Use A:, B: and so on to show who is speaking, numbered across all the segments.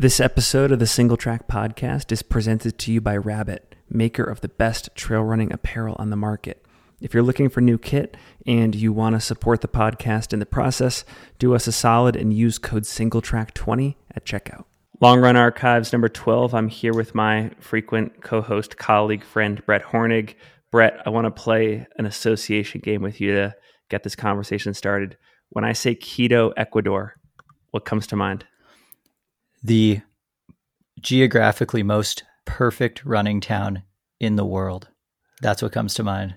A: This episode of the Single Track Podcast is presented to you by Rabbit, maker of the best trail running apparel on the market. If you're looking for new kit and you want to support the podcast in the process, do us a solid and use code SingleTrack20 at checkout. Long Run Archives number 12. I'm here with my frequent co host, colleague, friend, Brett Hornig. Brett, I want to play an association game with you to get this conversation started. When I say Quito, Ecuador, what comes to mind?
B: The geographically most perfect running town in the world. That's what comes to mind.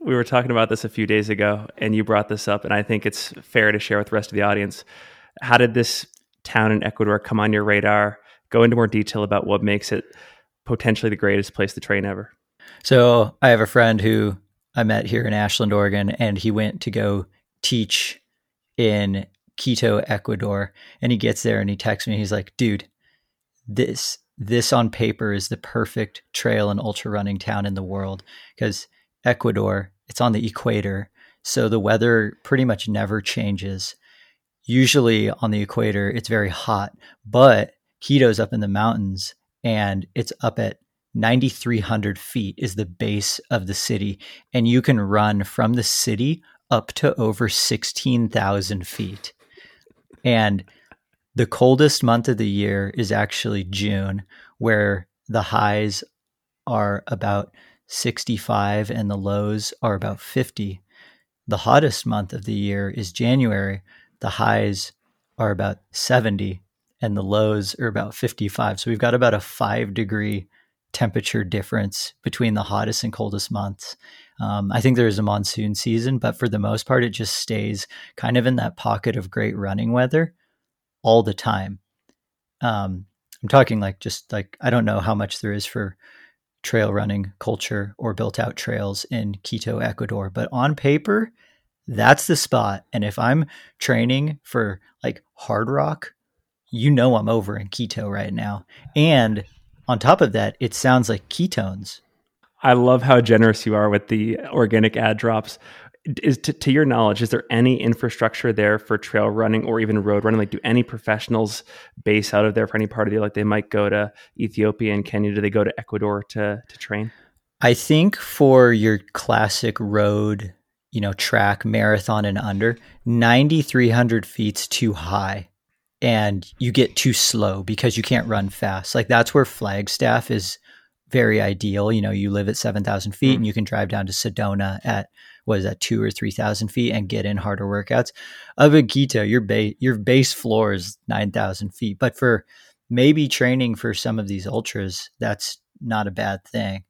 A: We were talking about this a few days ago, and you brought this up, and I think it's fair to share with the rest of the audience. How did this town in Ecuador come on your radar? Go into more detail about what makes it potentially the greatest place to train ever.
B: So, I have a friend who I met here in Ashland, Oregon, and he went to go teach in Quito, Ecuador, and he gets there and he texts me. He's like, "Dude, this this on paper is the perfect trail and ultra running town in the world because Ecuador, it's on the equator, so the weather pretty much never changes. Usually on the equator, it's very hot, but Quito's up in the mountains and it's up at 9,300 feet is the base of the city, and you can run from the city up to over 16,000 feet. And the coldest month of the year is actually June, where the highs are about 65 and the lows are about 50. The hottest month of the year is January. The highs are about 70 and the lows are about 55. So we've got about a five degree temperature difference between the hottest and coldest months. Um, I think there's a monsoon season, but for the most part, it just stays kind of in that pocket of great running weather all the time. Um, I'm talking like just like I don't know how much there is for trail running culture or built out trails in Quito, Ecuador, but on paper, that's the spot. And if I'm training for like hard rock, you know I'm over in Quito right now. And on top of that, it sounds like ketones.
A: I love how generous you are with the organic ad drops. Is to, to, your knowledge, is there any infrastructure there for trail running or even road running? Like, do any professionals base out of there for any part of the like they might go to Ethiopia and Kenya? Do they go to Ecuador to to train?
B: I think for your classic road, you know, track marathon and under, ninety three hundred feet's too high and you get too slow because you can't run fast. Like that's where Flagstaff is very ideal. You know, you live at 7,000 feet mm. and you can drive down to Sedona at, what is that, two or 3,000 feet and get in harder workouts. Of in Quito, your base, your base floor is 9,000 feet. But for maybe training for some of these ultras, that's not a bad thing.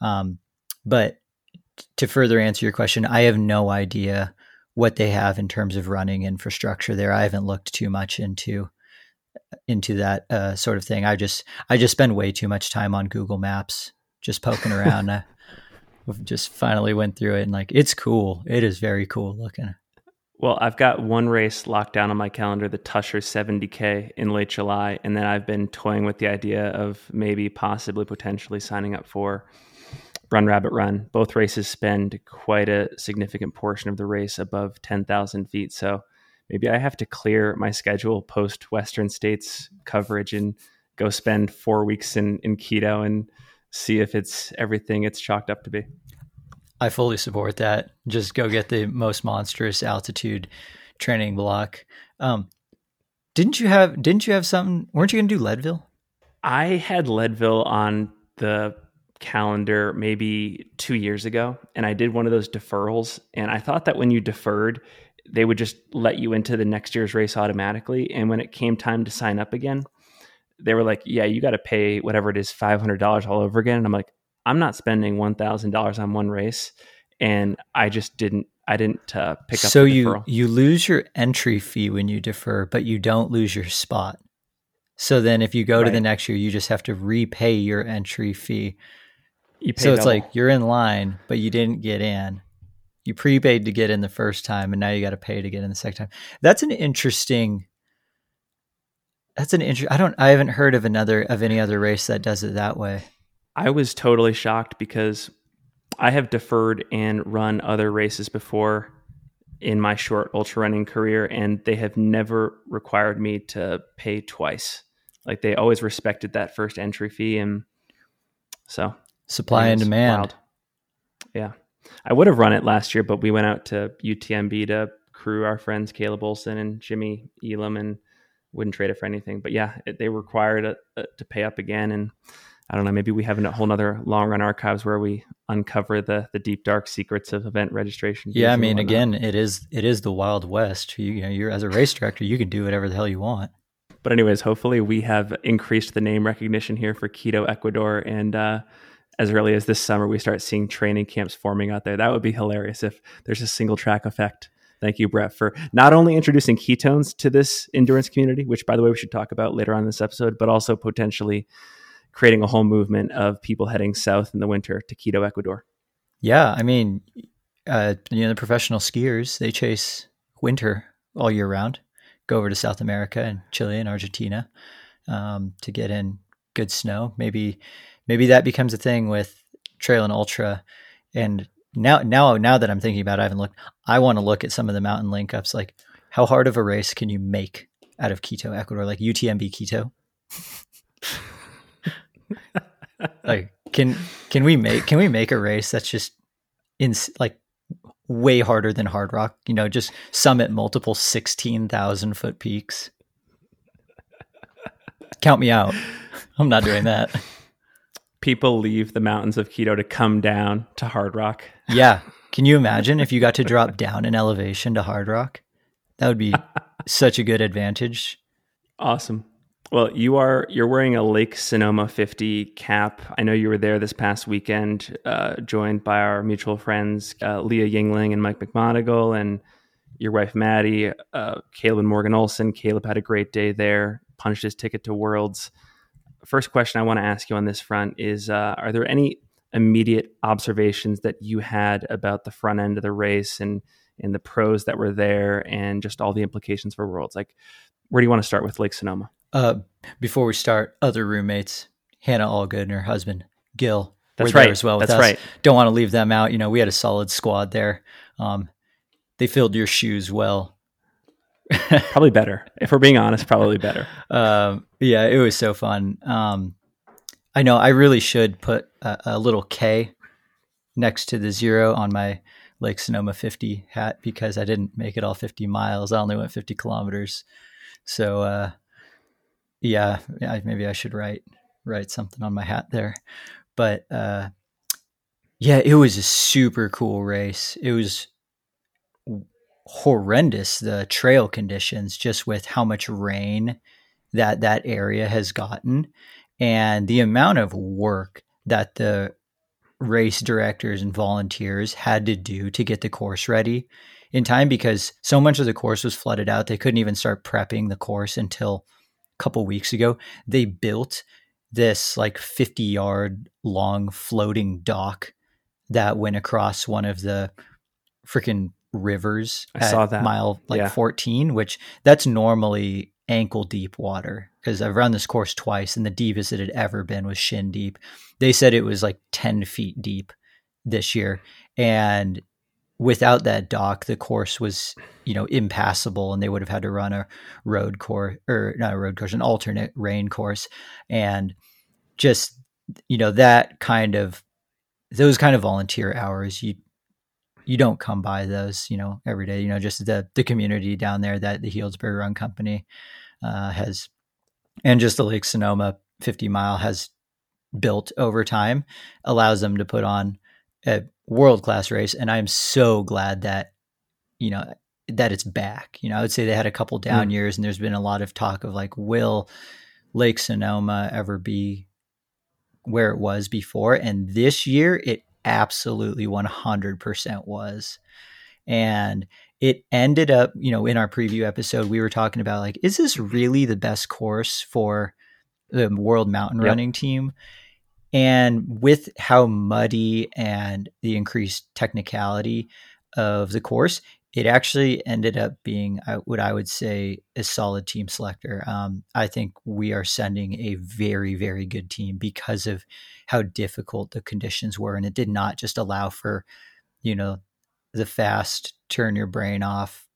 B: Um, but to further answer your question, I have no idea what they have in terms of running infrastructure there. I haven't looked too much into into that uh, sort of thing. I just I just spend way too much time on Google Maps just poking around. I just finally went through it and like it's cool. It is very cool looking.
A: Well, I've got one race locked down on my calendar, the Tushar 70K in late July, and then I've been toying with the idea of maybe possibly potentially signing up for Run Rabbit Run. Both races spend quite a significant portion of the race above 10,000 feet. So maybe I have to clear my schedule post Western States coverage and go spend four weeks in, in Quito and see if it's everything it's chalked up to be.
B: I fully support that. Just go get the most monstrous altitude training block. Um, didn't you have? Didn't you have something? Weren't you going to do Leadville?
A: I had Leadville on the calendar maybe two years ago, and I did one of those deferrals. And I thought that when you deferred, they would just let you into the next year's race automatically. And when it came time to sign up again, they were like, "Yeah, you got to pay whatever it is, five hundred dollars all over again." And I'm like, "I'm not spending one thousand dollars on one race," and I just didn't. I didn't uh, pick up.
B: So you you lose your entry fee when you defer, but you don't lose your spot. So then, if you go right. to the next year, you just have to repay your entry fee You so it's like you're in line, but you didn't get in. You prepaid to get in the first time, and now you got to pay to get in the second time. That's an interesting. That's an interest. I don't. I haven't heard of another of any other race that does it that way.
A: I was totally shocked because I have deferred and run other races before in my short ultra running career, and they have never required me to pay twice. like they always respected that first entry fee, and so
B: supply and demand. Wild.
A: Yeah, I would have run it last year, but we went out to UTMB to crew our friends Caleb Olson and Jimmy Elam, and wouldn't trade it for anything. But yeah, it, they required a, a, to pay up again, and I don't know. Maybe we have a whole other long run archives where we uncover the the deep dark secrets of event registration.
B: Yeah, I mean, again, it is it is the Wild West. You, you know, you're as a race director, you can do whatever the hell you want.
A: But anyways, hopefully we have increased the name recognition here for Quito Ecuador, and uh, as early as this summer, we start seeing training camps forming out there. That would be hilarious if there's a single track effect. Thank you, Brett, for not only introducing ketones to this endurance community, which, by the way, we should talk about later on in this episode, but also potentially creating a whole movement of people heading south in the winter to Quito, Ecuador.
B: Yeah, I mean, uh, you know, the professional skiers they chase winter all year round, go over to South America and Chile and Argentina um, to get in good snow. Maybe, maybe that becomes a thing with trail and ultra. And now, now, now that I'm thinking about, it, I haven't looked. I want to look at some of the mountain link ups. Like, how hard of a race can you make out of Quito, Ecuador? Like UTMB Quito. like can can we make can we make a race that's just in like way harder than Hard Rock? you know just summit multiple 16,000 foot peaks count me out i'm not doing that
A: people leave the mountains of Quito to come down to Hard Rock.
B: yeah can you imagine if you got to drop down in elevation to Hard Rock? that would be such a good advantage
A: awesome well, you are you're wearing a Lake Sonoma 50 cap. I know you were there this past weekend, uh, joined by our mutual friends uh, Leah Yingling and Mike McMonagle, and your wife Maddie, uh, Caleb and Morgan Olson. Caleb had a great day there, punched his ticket to Worlds. First question I want to ask you on this front is: uh, Are there any immediate observations that you had about the front end of the race and and the pros that were there, and just all the implications for Worlds? Like, where do you want to start with Lake Sonoma?
B: Uh, before we start, other roommates, Hannah Allgood and her husband Gil.
A: That's right.
B: as well.
A: That's
B: us.
A: right.
B: Don't want to leave them out. You know, we had a solid squad there. Um, they filled your shoes well.
A: Probably better, if we're being honest. Probably better.
B: Um, yeah, it was so fun. Um, I know I really should put a, a, little K next to the zero on my Lake Sonoma 50 hat because I didn't make it all 50 miles. I only went 50 kilometers. So uh, yeah, maybe I should write write something on my hat there. But uh, yeah, it was a super cool race. It was horrendous the trail conditions just with how much rain that that area has gotten and the amount of work that the race directors and volunteers had to do to get the course ready in time because so much of the course was flooded out. They couldn't even start prepping the course until a couple weeks ago, they built this like 50 yard long floating dock that went across one of the freaking rivers
A: I saw that.
B: mile like yeah. 14, which that's normally ankle deep water because I've run this course twice and the deepest it had ever been was shin deep. They said it was like 10 feet deep this year. And without that dock, the course was, you know, impassable and they would have had to run a road course or not a road course, an alternate rain course. And just, you know, that kind of, those kind of volunteer hours, you, you don't come by those, you know, every day, you know, just the, the community down there that the Healdsburg Run Company uh, has, and just the Lake Sonoma 50 mile has built over time allows them to put on a world class race, and I'm so glad that you know that it's back. You know, I would say they had a couple down mm. years, and there's been a lot of talk of like, will Lake Sonoma ever be where it was before? And this year, it absolutely 100% was. And it ended up, you know, in our preview episode, we were talking about like, is this really the best course for the world mountain yep. running team? And with how muddy and the increased technicality of the course, it actually ended up being uh, what I would say a solid team selector. Um, I think we are sending a very, very good team because of how difficult the conditions were. And it did not just allow for, you know, the fast, turn your brain off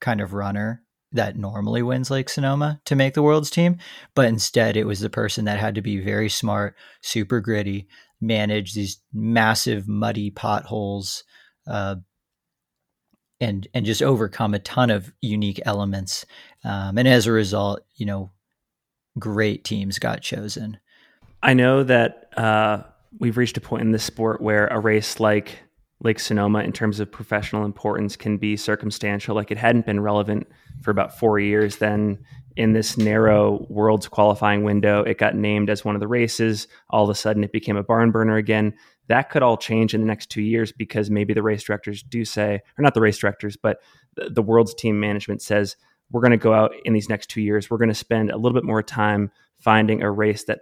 B: kind of runner that normally wins Lake Sonoma to make the world's team, but instead it was the person that had to be very smart, super gritty, manage these massive muddy potholes, uh, and and just overcome a ton of unique elements. Um, and as a result, you know, great teams got chosen.
A: I know that uh, we've reached a point in this sport where a race like Lake Sonoma, in terms of professional importance, can be circumstantial. Like it hadn't been relevant for about four years. Then, in this narrow world's qualifying window, it got named as one of the races. All of a sudden, it became a barn burner again. That could all change in the next two years because maybe the race directors do say, or not the race directors, but the, world's team management says, we're going to go out in these next two years. We're going to spend a little bit more time finding a race that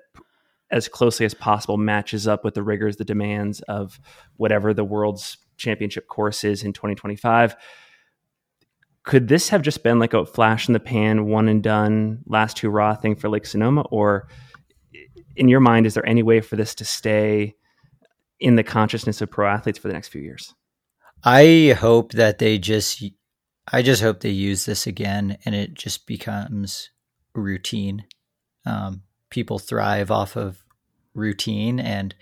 A: as closely as possible matches up with the rigors, the demands of whatever the world's championship course is in 2025. Could this have just been like a flash in the pan, one and done, last two raw thing for Lake Sonoma? Or in your mind, is there any way for this to stay in the consciousness of pro athletes for the next few years?
B: I hope that they just, I just hope they use this again and it just becomes routine. Um, people thrive off of routine and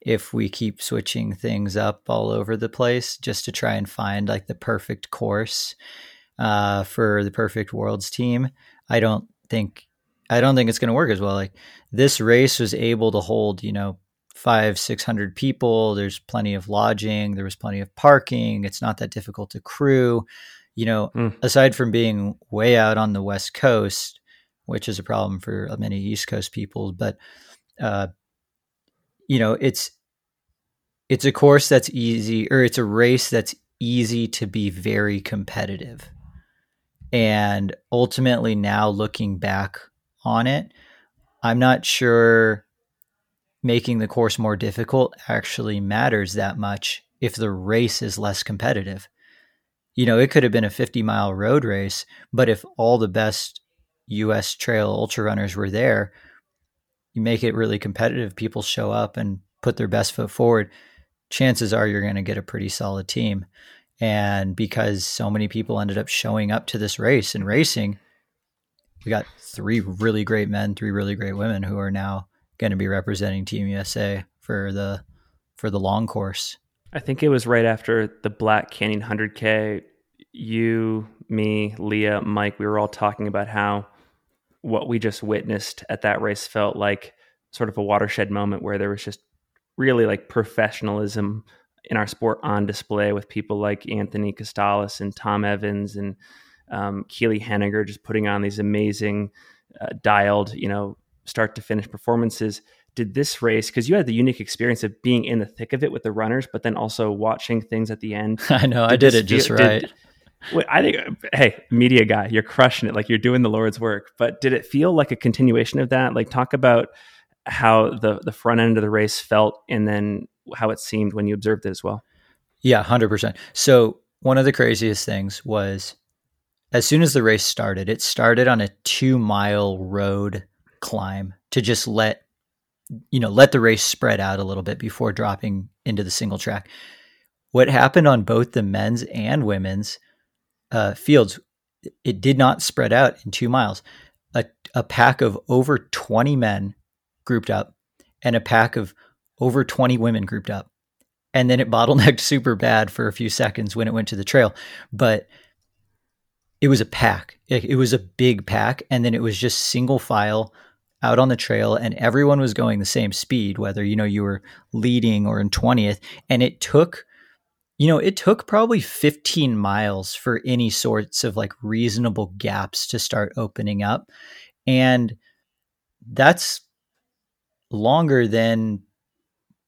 B: if we keep switching things up all over the place just to try and find like the perfect course uh, for the perfect worlds team i don't think i don't think it's going to work as well like this race was able to hold you know five six hundred people there's plenty of lodging there was plenty of parking it's not that difficult to crew you know mm. aside from being way out on the west coast which is a problem for many east coast people but uh, you know, it's it's a course that's easy or it's a race that's easy to be very competitive. And ultimately now looking back on it, I'm not sure making the course more difficult actually matters that much if the race is less competitive. You know, it could have been a 50 mile road race, but if all the best US trail ultra runners were there, you make it really competitive, people show up and put their best foot forward, chances are you're going to get a pretty solid team. And because so many people ended up showing up to this race and racing, we got three really great men, three really great women who are now going to be representing Team USA for the for the long course.
A: I think it was right after the Black Canyon 100K. You, me, Leah, Mike, we were all talking about how what we just witnessed at that race felt like sort of a watershed moment where there was just really like professionalism in our sport on display with people like Anthony Costales and Tom Evans and um, Keely Henniger just putting on these amazing uh, dialed, you know, start to finish performances. Did this race because you had the unique experience of being in the thick of it with the runners, but then also watching things at the end?
B: I know did I did it just right. Did,
A: I think, hey, media guy, you're crushing it. Like you're doing the Lord's work. But did it feel like a continuation of that? Like talk about how the the front end of the race felt, and then how it seemed when you observed it as well.
B: Yeah, hundred percent. So one of the craziest things was as soon as the race started, it started on a two mile road climb to just let you know let the race spread out a little bit before dropping into the single track. What happened on both the men's and women's uh, fields, it did not spread out in two miles. A, a pack of over 20 men grouped up and a pack of over 20 women grouped up. And then it bottlenecked super bad for a few seconds when it went to the trail. But it was a pack. It, was a big pack. And then it was just single file out on the trail and everyone was going the same speed, whether, you know, you were leading or in 20th. And it took you know, it took probably 15 miles for any sorts of like reasonable gaps to start opening up. And that's longer than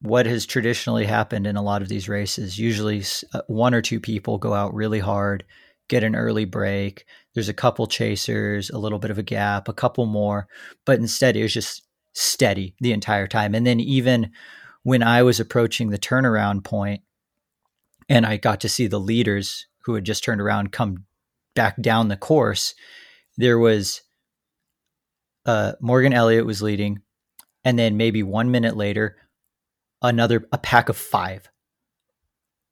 B: what has traditionally happened in a lot of these races. Usually, uh, one or two people go out really hard, get an early break. There's a couple chasers, a little bit of a gap, a couple more, but instead it was just steady the entire time. And then, even when I was approaching the turnaround point, and I got to see the leaders who had just turned around come back down the course. There was uh, Morgan Elliott was leading, and then maybe one minute later, another a pack of five,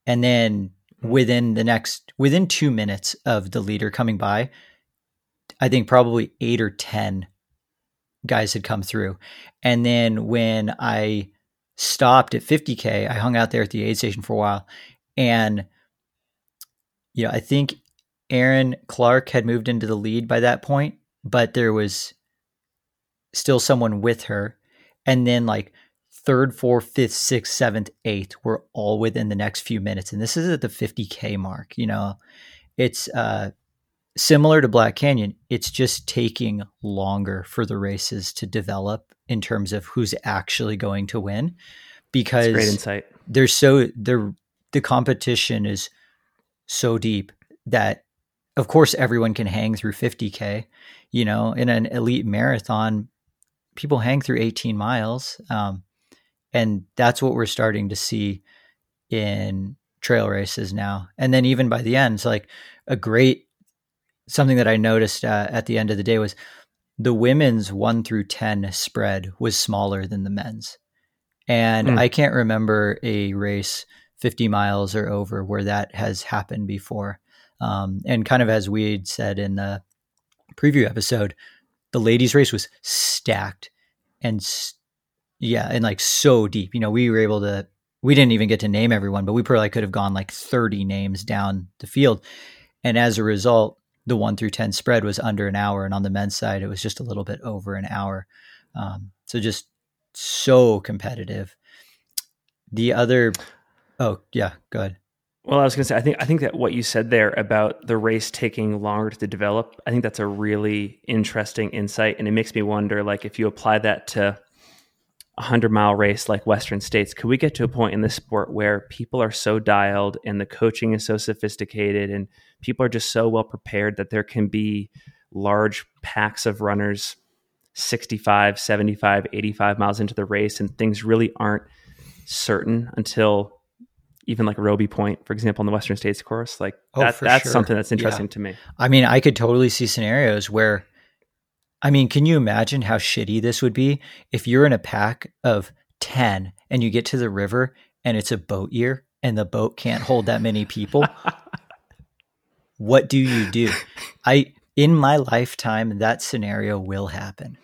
B: and then Mm-hmm. within the next within two minutes of the leader coming by, I think probably eight or 10 guys had come through. And then when I stopped at 50K, I hung out there at the aid station for a while. And, you know, I think Erin Clark had moved into the lead by that point, but there was still someone with her. And then like third, fourth, fifth, sixth, seventh, eighth were all within the next few minutes. And this is at the 50K mark. You know, it's uh, similar to Black Canyon. It's just taking longer for the races to develop in terms of who's actually going to win because
A: That's great insight.
B: There's so the the competition is so deep that of course everyone can hang through 50k you know in an elite marathon people hang through 18 miles um, and that's what we're starting to see in trail races now. And then even by the end it's like a great something that i noticed uh, at the end of the day was the women's 1 through 10 spread was smaller than the men's. And mm. i can't remember a race 50 miles or over where that has happened before. Um, and kind of as we said in the preview episode the ladies race was stacked and yeah, and like so deep. You know, we were able to we didn't even get to name everyone, but we probably could have gone like 30 names down the field. And as a result, the one through 10 spread was under an hour. And on the men's side, it was just a little bit over an hour. Um, so just so competitive. The other, oh, yeah, go ahead.
A: Well, I was going to say, I think I think that what you said there about the race taking longer to develop, I think that's a really interesting insight, and it makes me wonder, like, if you apply that to a hundred mile race like Western States, could we get to a point in this sport where people are so dialed and the coaching is so sophisticated and people are just so well prepared that there can be large packs of runners 65, 75, 85 miles into the race and things really aren't certain until even like Robie Point, for example, on the Western States course. Like oh, that, that's sure. something that's interesting yeah. to me.
B: I mean, I could totally see scenarios where, I mean, can you imagine how shitty this would be if you're in a pack of 10 and you get to the river and it's a boat year and the boat can't hold that many people? what do you do? I, in my lifetime, that scenario will happen.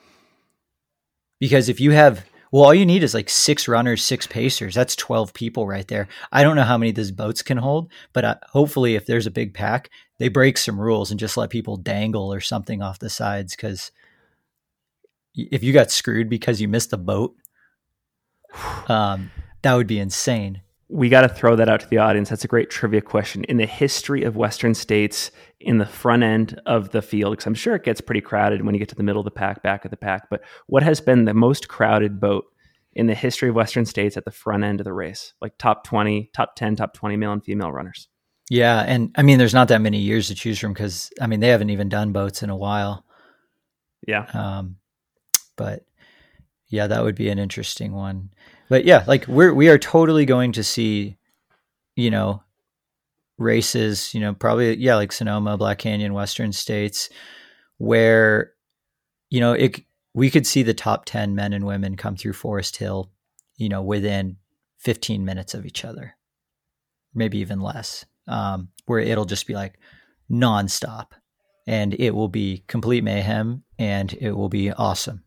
B: Because if you have well, all you need is like six runners, six pacers. That's 12 people right there. I don't know how many these boats can hold, but uh, hopefully, if there's a big pack, they break some rules and just let people dangle or something off the sides. Because if you got screwed because you missed the boat, um, that would be insane
A: we got to throw that out to the audience. That's a great trivia question. In the history of Western states, in the front end of the field, because I'm sure it gets pretty crowded when you get to the middle of the pack, back of the pack, but what has been the most crowded boat in the history of Western states at the front end of the race? Like top 20, top 10, top 20 male and female runners.
B: Yeah. And I mean, there's not that many years to choose from because, I mean, they haven't even done boats in a while.
A: Yeah.
B: Um, but yeah, that would be an interesting one. But yeah, like we're we are totally going to see, you know, races, you know, probably yeah, like Sonoma, Black Canyon, Western States, where, you know, it we could see the top ten men and women come through Forest Hill, you know, within fifteen minutes of each other, maybe even less, um, where it'll just be like nonstop, and it will be complete mayhem, and it will be awesome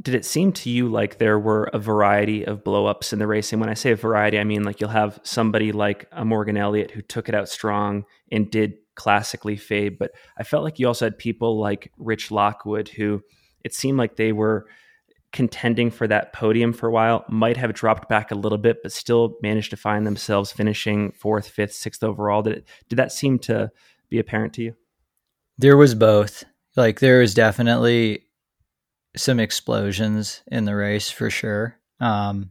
A: did it seem to you like there were a variety of blowups in the racing? When I say a variety, I mean like you'll have somebody like a Morgan Elliott who took it out strong and did classically fade, but I felt like you also had people like Rich Lockwood who it seemed like they were contending for that podium for a while, might have dropped back a little bit, but still managed to find themselves finishing fourth, fifth, sixth overall. Did it, did that seem to be apparent to you?
B: There was both. Like there was definitely some explosions in the race for sure. Um,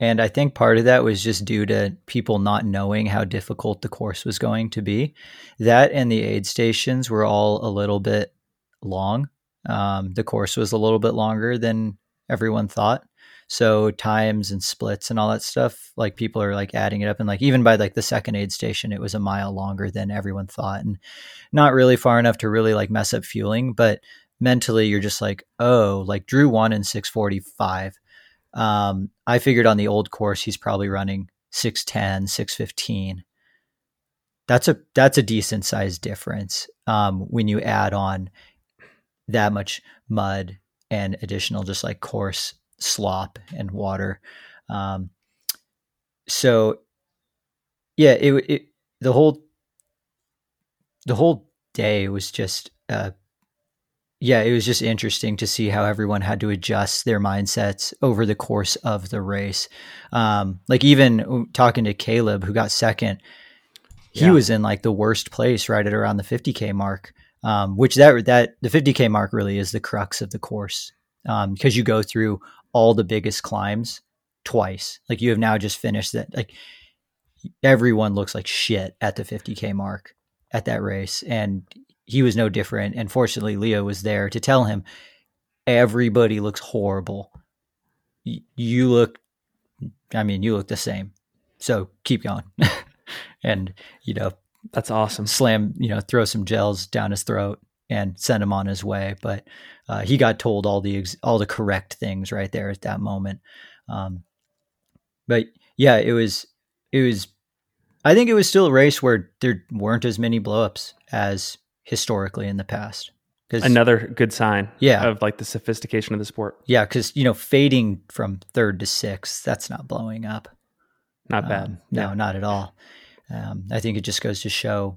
B: and I think part of that was just due to people not knowing how difficult the course was going to be. That and the aid stations were all a little bit long. Um, the course was a little bit longer than everyone thought. So times and splits and all that stuff, like people are like adding it up, and like even by like the second aid station, it was a mile longer than everyone thought, and not really far enough to really like mess up fueling. But mentally you're just like, oh, like Drew won in 645. Um, I figured on the old course he's probably running 610, 615. That's a that's a decent size difference um, when you add on that much mud and additional just like coarse slop and water. Um, so yeah, it, it the whole the whole day was just uh, yeah, it was just interesting to see how everyone had to adjust their mindsets over the course of the race. Um, like even talking to Caleb, who got second, he yeah. was in like the worst place right at around the 50k mark. Um, which that that the 50k mark really is the crux of the course because um, you go through all the biggest climbs twice. Like you have now just finished that. Like everyone looks like shit at the 50k mark at that race, and he was no different. And fortunately, Leah was there to tell him everybody looks horrible. Y- you look, I mean, you look the same. So keep going. and, you know,
A: that's awesome.
B: Slam, you know, throw some gels down his throat and send him on his way. But uh, he got told all the ex- all the correct things right there at that moment. Um, but yeah, it was it was. I think it was still a race where there weren't as many blowups as historically in the past.
A: Another good sign,
B: yeah,
A: of like the sophistication of the sport.
B: Yeah, because you know, fading from third to sixth, that's not blowing up.
A: Not bad.
B: Um, no, yeah. not at all. Um, I think it just goes to show,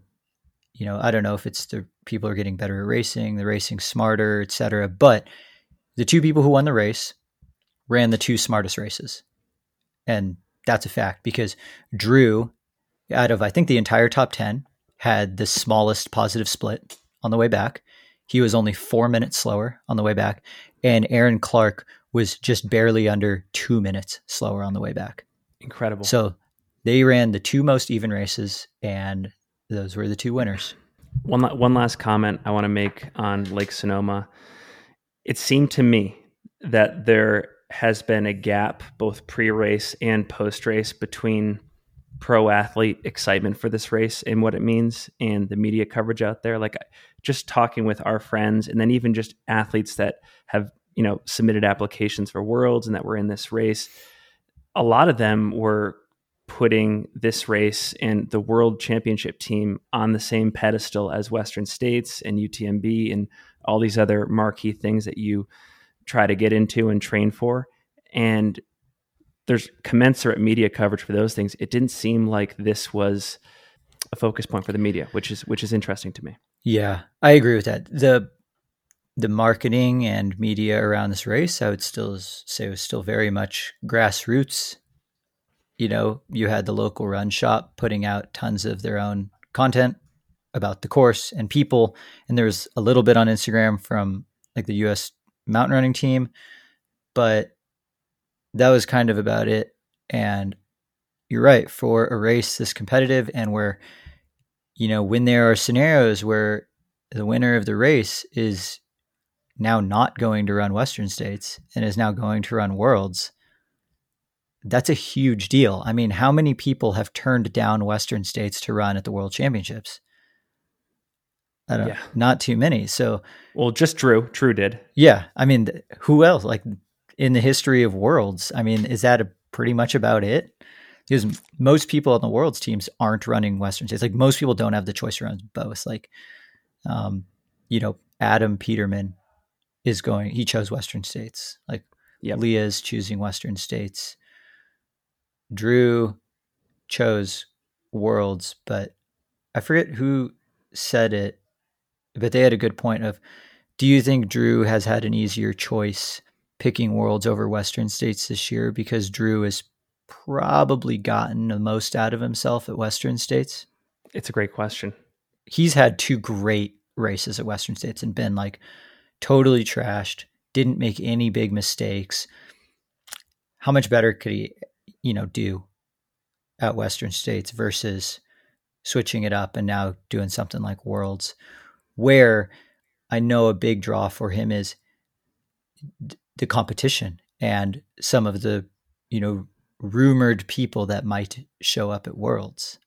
B: you know, I don't know if it's the people are getting better at racing, the racing smarter, etc. But the two people who won the race ran the two smartest races, and that's a fact because Drew, out of I think the entire top ten, had the smallest positive split on the way back. He was only four minutes slower on the way back. And Erin Clark was just barely under two minutes slower on the way back.
A: Incredible.
B: So they ran the two most even races, and those were the two winners.
A: One, one last comment I want to make on Lake Sonoma. It seemed to me that there has been a gap, both pre race and post race, between pro athlete excitement for this race and what it means and the media coverage out there. Like just talking with our friends and then even just athletes that have you know submitted applications for worlds and that were in this race a lot of them were putting this race and the world championship team on the same pedestal as western states and utmb and all these other marquee things that you try to get into and train for. And there's commensurate media coverage for those things. It didn't seem like this was a focus point for the media, which is which is interesting to me.
B: Yeah, I agree with that. the The marketing and media around this race, I would still say, was still very much grassroots. You know, you had the local run shop putting out tons of their own content about the course and people, and there was a little bit on Instagram from like the U.S. mountain running team, but that was kind of about it. And you're right for a race this competitive and where, you know, when there are scenarios where the winner of the race is now not going to run Western States and is now going to run Worlds, that's a huge deal. I mean, how many people have turned down Western States to run at the World Championships? I don't yeah. know, not too many. So,
A: well, just Drew. Drew did.
B: Yeah, I mean, who else? Like in the history of worlds. I mean, is that a, pretty much about it? Because most people on the world's teams aren't running Western states. Like most people don't have the choice to run both. Like, um, you know, Adam Peterman is going. He chose Western states. Like yep. Leah is choosing Western states. Drew chose worlds, but I forget who said it, but they had a good point of do you think Drew has had an easier choice picking worlds over Western states this year because Drew has probably gotten the most out of himself at Western states?
A: It's a great question.
B: He's had two great races at Western states and been like totally trashed, didn't make any big mistakes. How much better could he, you know, do at Western states versus switching it up and now doing something like Worlds, where I know a big draw for him is the competition and some of the you know rumored people that might show up at worlds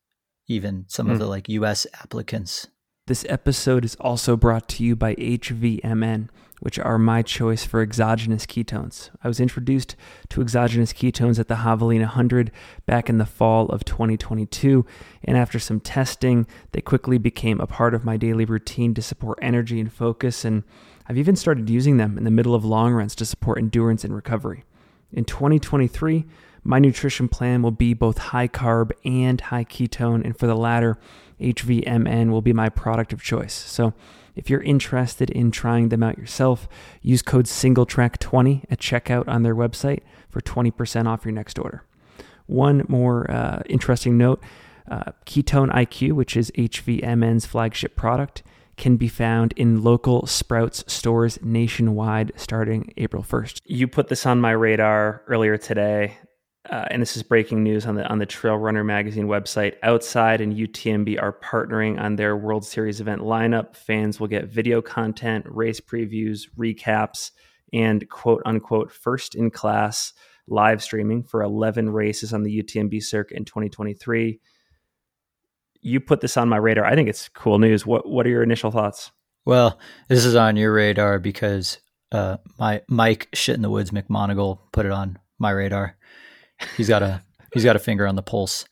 B: even some mm. of hmm. the like US applicants
A: this episode is also brought to you by HVMN, which are my choice for exogenous ketones. I was introduced to exogenous ketones at the Javelina 100 back in the fall of 2022, and after some testing, they quickly became a part of my daily routine to support energy and focus. And I've even started using them in the middle of long runs to support endurance and recovery. In 2023, my nutrition plan will be both high carb and high ketone, and for the latter, HVMN will be my product of choice. So, if you're interested in trying them out yourself, use code SingleTrack20 at checkout on their website for 20% off your next order. One more uh, interesting note uh, Ketone IQ, which is HVMN's flagship product, can be found in local Sprouts stores nationwide starting April 1st. You put this on my radar earlier today. Uh, and this is breaking news on the on the Trail Runner magazine website. Outside and UTMB are partnering on their World Series event lineup. Fans will get video content, race previews, recaps, and quote unquote first in class live streaming for 11 races on the UTMB circuit in 2023 you put this on my radar. I think it's cool news. What what are your initial thoughts?
B: Well, this is on your radar because uh, my Mike shit in the woods McMonagle put it on my radar. He's got a he's got a finger on the pulse.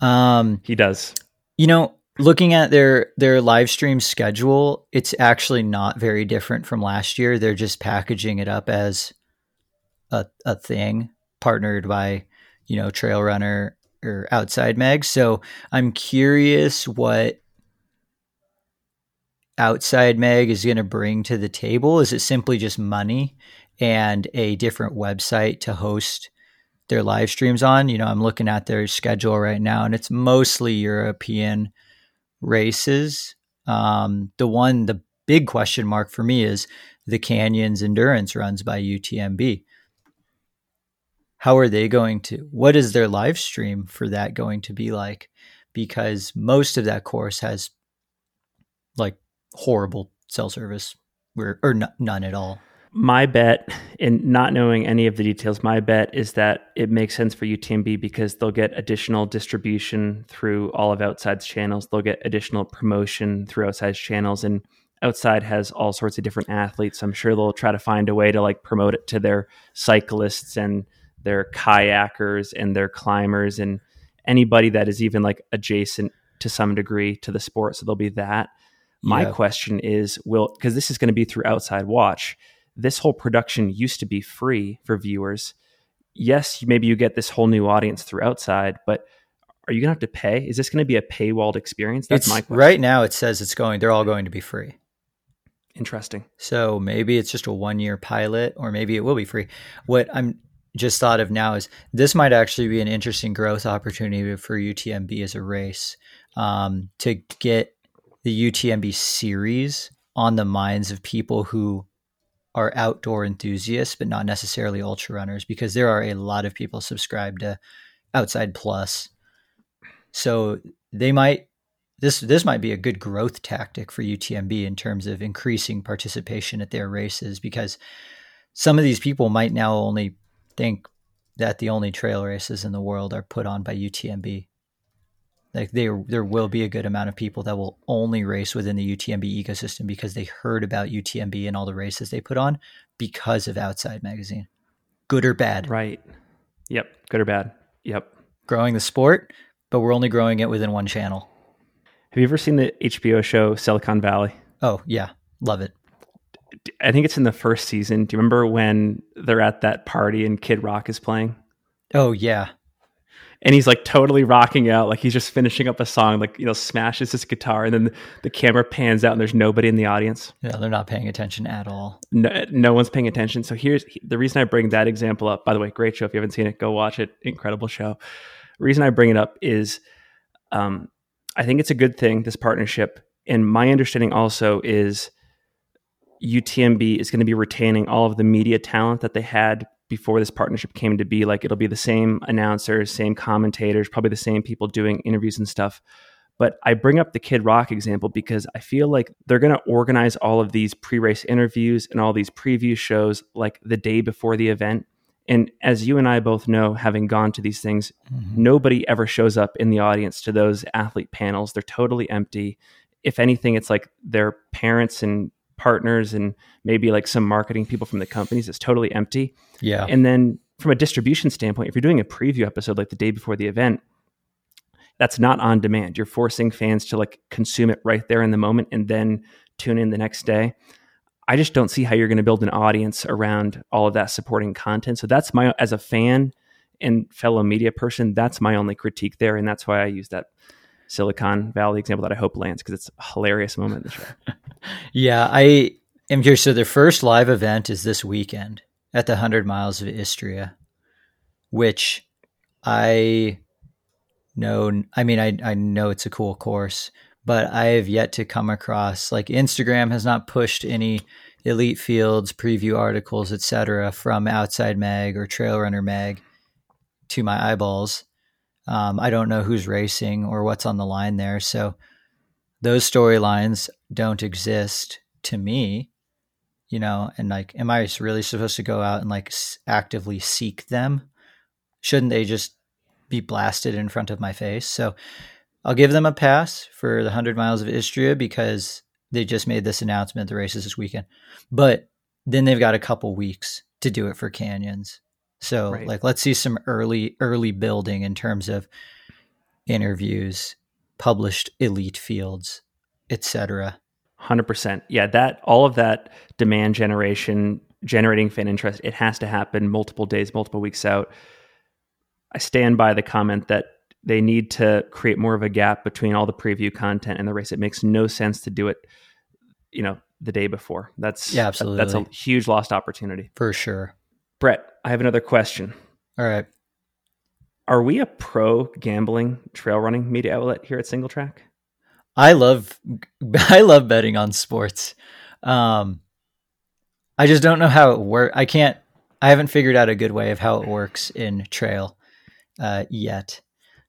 A: Um, he does.
B: You know, looking at their their live stream schedule, it's actually not very different from last year. They're just packaging it up as a a thing partnered by you know Trail Runner or outside Mag. So I'm curious what outside Mag is going to bring to the table. Is it simply just money and a different website to host their live streams on? You know, I'm looking at their schedule right now and it's mostly European races. Um, the one, the big question mark for me is the Canyons endurance runs by UTMB how are they going to what is their live stream for that going to be like? Because most of that course has like horrible cell service or, or n- none at all.
A: My bet in not knowing any of the details my bet is that it makes sense for utmb because they'll get additional distribution through all of outside's channels. They'll get additional promotion through outside's channels and outside has all sorts of different athletes. I'm sure they'll try to find a way to like promote it to their cyclists and their kayakers and their climbers and anybody that is even like adjacent to some degree to the sport. So there'll be that. My yeah. question is will because this is going to be through outside watch. This whole production used to be free for viewers. Yes, maybe you get this whole new audience through outside, but are you going to have to pay? Is this going to be a paywalled experience?
B: That's it's, my question. Right now it says it's going they're all going to be free.
A: Interesting.
B: So maybe it's just a one year pilot or maybe it will be free. What I'm just thought of now is this might actually be an interesting growth opportunity for UTMB as a race um, to get the UTMB series on the minds of people who are outdoor enthusiasts, but not necessarily ultra runners, because there are a lot of people subscribed to Outside Plus. So they might this this might be a good growth tactic for UTMB in terms of increasing participation at their races because some of these people might now only think that the only trail races in the world are put on by UTMB. Like there, there will be a good amount of people that will only race within the UTMB ecosystem because they heard about UTMB and all the races they put on because of Outside Magazine. Good or bad?
A: Right. Yep. Good or bad? Yep.
B: Growing the sport, but we're only growing it within one channel.
A: Have you ever seen the HBO show Silicon Valley?
B: Oh yeah, love it.
A: I think it's in the first season. Do you remember when they're at that party and Kid Rock is playing?
B: Oh yeah.
A: And he's like totally rocking out, like he's just finishing up a song, like you know, smashes his guitar, and then the, camera pans out, and there's nobody in the audience.
B: Yeah, they're not paying attention at all.
A: No, no one's paying attention. So here's the reason I bring that example up. By the way, great show. If you haven't seen it, go watch it. Incredible show. The reason I bring it up is, um, I think it's a good thing this partnership, and my understanding also is UTMB is going to be retaining all of the media talent that they had before this partnership came to be. Like it'll be the same announcers, same commentators, probably the same people doing interviews and stuff. But I bring up the Kid Rock example because I feel like they're going to organize all of these pre race interviews and all these preview shows like the day before the event. And as you and I both know, having gone to these things, mm-hmm. nobody ever shows up in the audience to those athlete panels. They're totally empty. If anything, it's like their parents and partners and maybe like some marketing people from the companies. It's totally empty.
B: Yeah.
A: And then from a distribution standpoint, if you're doing a preview episode like the day before the event, that's not on demand. You're forcing fans to like consume it right there in the moment and then tune in the next day. I just don't see how you're going to build an audience around all of that supporting content. So that's my as a fan and fellow media person, that's my only critique there, and that's why I use that Silicon Valley example that I hope lands because it's a hilarious moment in the show.
B: yeah, I am curious. So the first live event is this weekend at the Hundred Miles of Istria, which I know. I mean, I I know it's a cool course, but I have yet to come across like Instagram has not pushed any elite fields preview articles etc from outside mag or trail runner mag to my eyeballs um, i don't know who's racing or what's on the line there so those storylines don't exist to me you know and like am i really supposed to go out and like actively seek them shouldn't they just be blasted in front of my face so I'll give them a pass for the 100 miles of Istria because they just made this announcement the races this weekend. But then they've got a couple weeks to do it for canyons. So right. like let's see some early early building in terms of interviews, published elite fields, etc.
A: 100%. Yeah, that all of that demand generation generating fan interest, it has to happen multiple days, multiple weeks out. I stand by the comment that they need to create more of a gap between all the preview content and the race. It makes no sense to do it, you know, the day before. That's
B: yeah, absolutely.
A: That's a huge lost opportunity
B: for sure.
A: Brett, I have another question.
B: All right,
A: are we a pro gambling trail running media outlet here at Single Track?
B: I love I love betting on sports. Um, I just don't know how it works. I can't. I haven't figured out a good way of how it works in trail uh, yet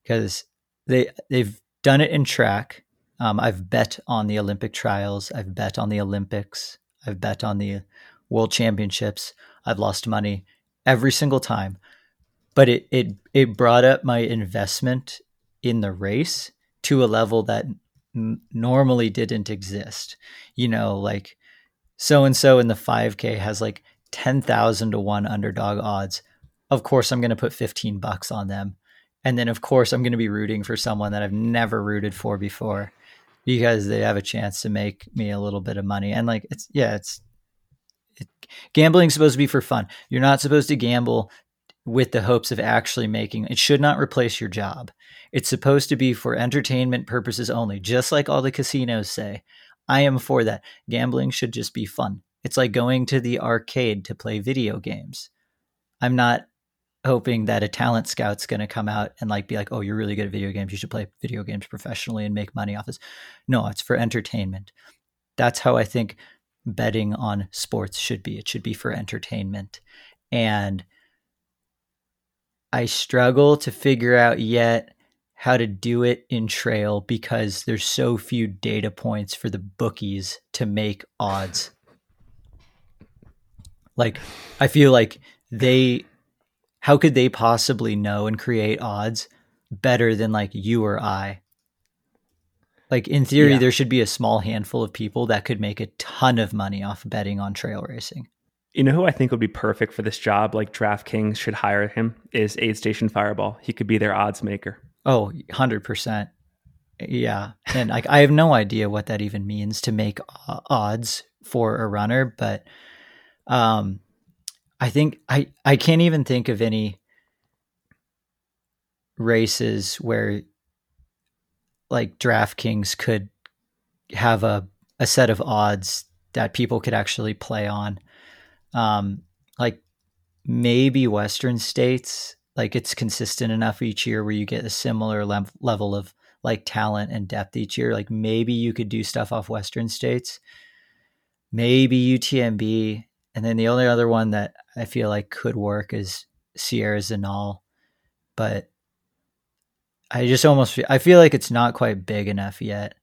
B: because they they've done it in track. Um, I've bet on the Olympic trials. I've bet on the Olympics. I've bet on the World Championships. I've lost money every single time, but it it it brought up my investment in the race to a level that n- normally didn't exist. You know, like so and so in the 5K has like 10,000 to 1 underdog odds. Of course, I'm going to put 15 bucks on them and then, of course, I'm going to be rooting for someone that I've never rooted for before because they have a chance to make me a little bit of money. And like, it's, yeah, it's, it, gambling's supposed to be for fun. You're not supposed to gamble with the hopes of actually making it should not replace your job. It's supposed to be for entertainment purposes only, just like all the casinos say. I am for that. Gambling should just be fun. It's like going to the arcade to play video games. I'm not hoping that a talent scout's going to come out and like be like, "Oh, you're really good at video games. You should play video games professionally and make money off this." No, it's for entertainment. That's how I think betting on sports should be. It should be for entertainment. And I struggle to figure out yet how to do it in trail because there's so few data points for the bookies to make odds. Like I feel like they how could they possibly know and create odds better than like you or I? Like in theory, yeah. there should be a small handful of people that could make a ton of money off betting on trail racing.
A: You know who I think would be perfect for this job? Like DraftKings should hire him is Aid Station Fireball. He could be their odds maker.
B: Oh, 100%. Yeah. And like I have no idea what that even means to make uh, odds for a runner, but um I think I I can't even think of any races where like DraftKings could have a a set of odds that people could actually play on. Um, like maybe Western states, like it's consistent enough each year where you get a similar le- level of like talent and depth each year. Like maybe you could do stuff off Western states. Maybe UTMB and then the only other one that I feel like could work is Sierre-Zinal, but I just almost feel, I feel like it's not quite big enough yet.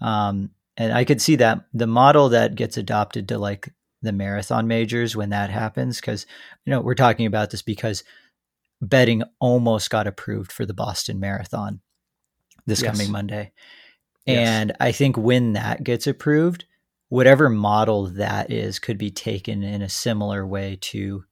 B: Um, and I could see that the model that gets adopted to like the marathon majors when that happens, because you know we're talking about this because betting almost got approved for the Boston Marathon this yes. coming Monday, yes. and I think when that gets approved, whatever model that is could be taken in a similar way to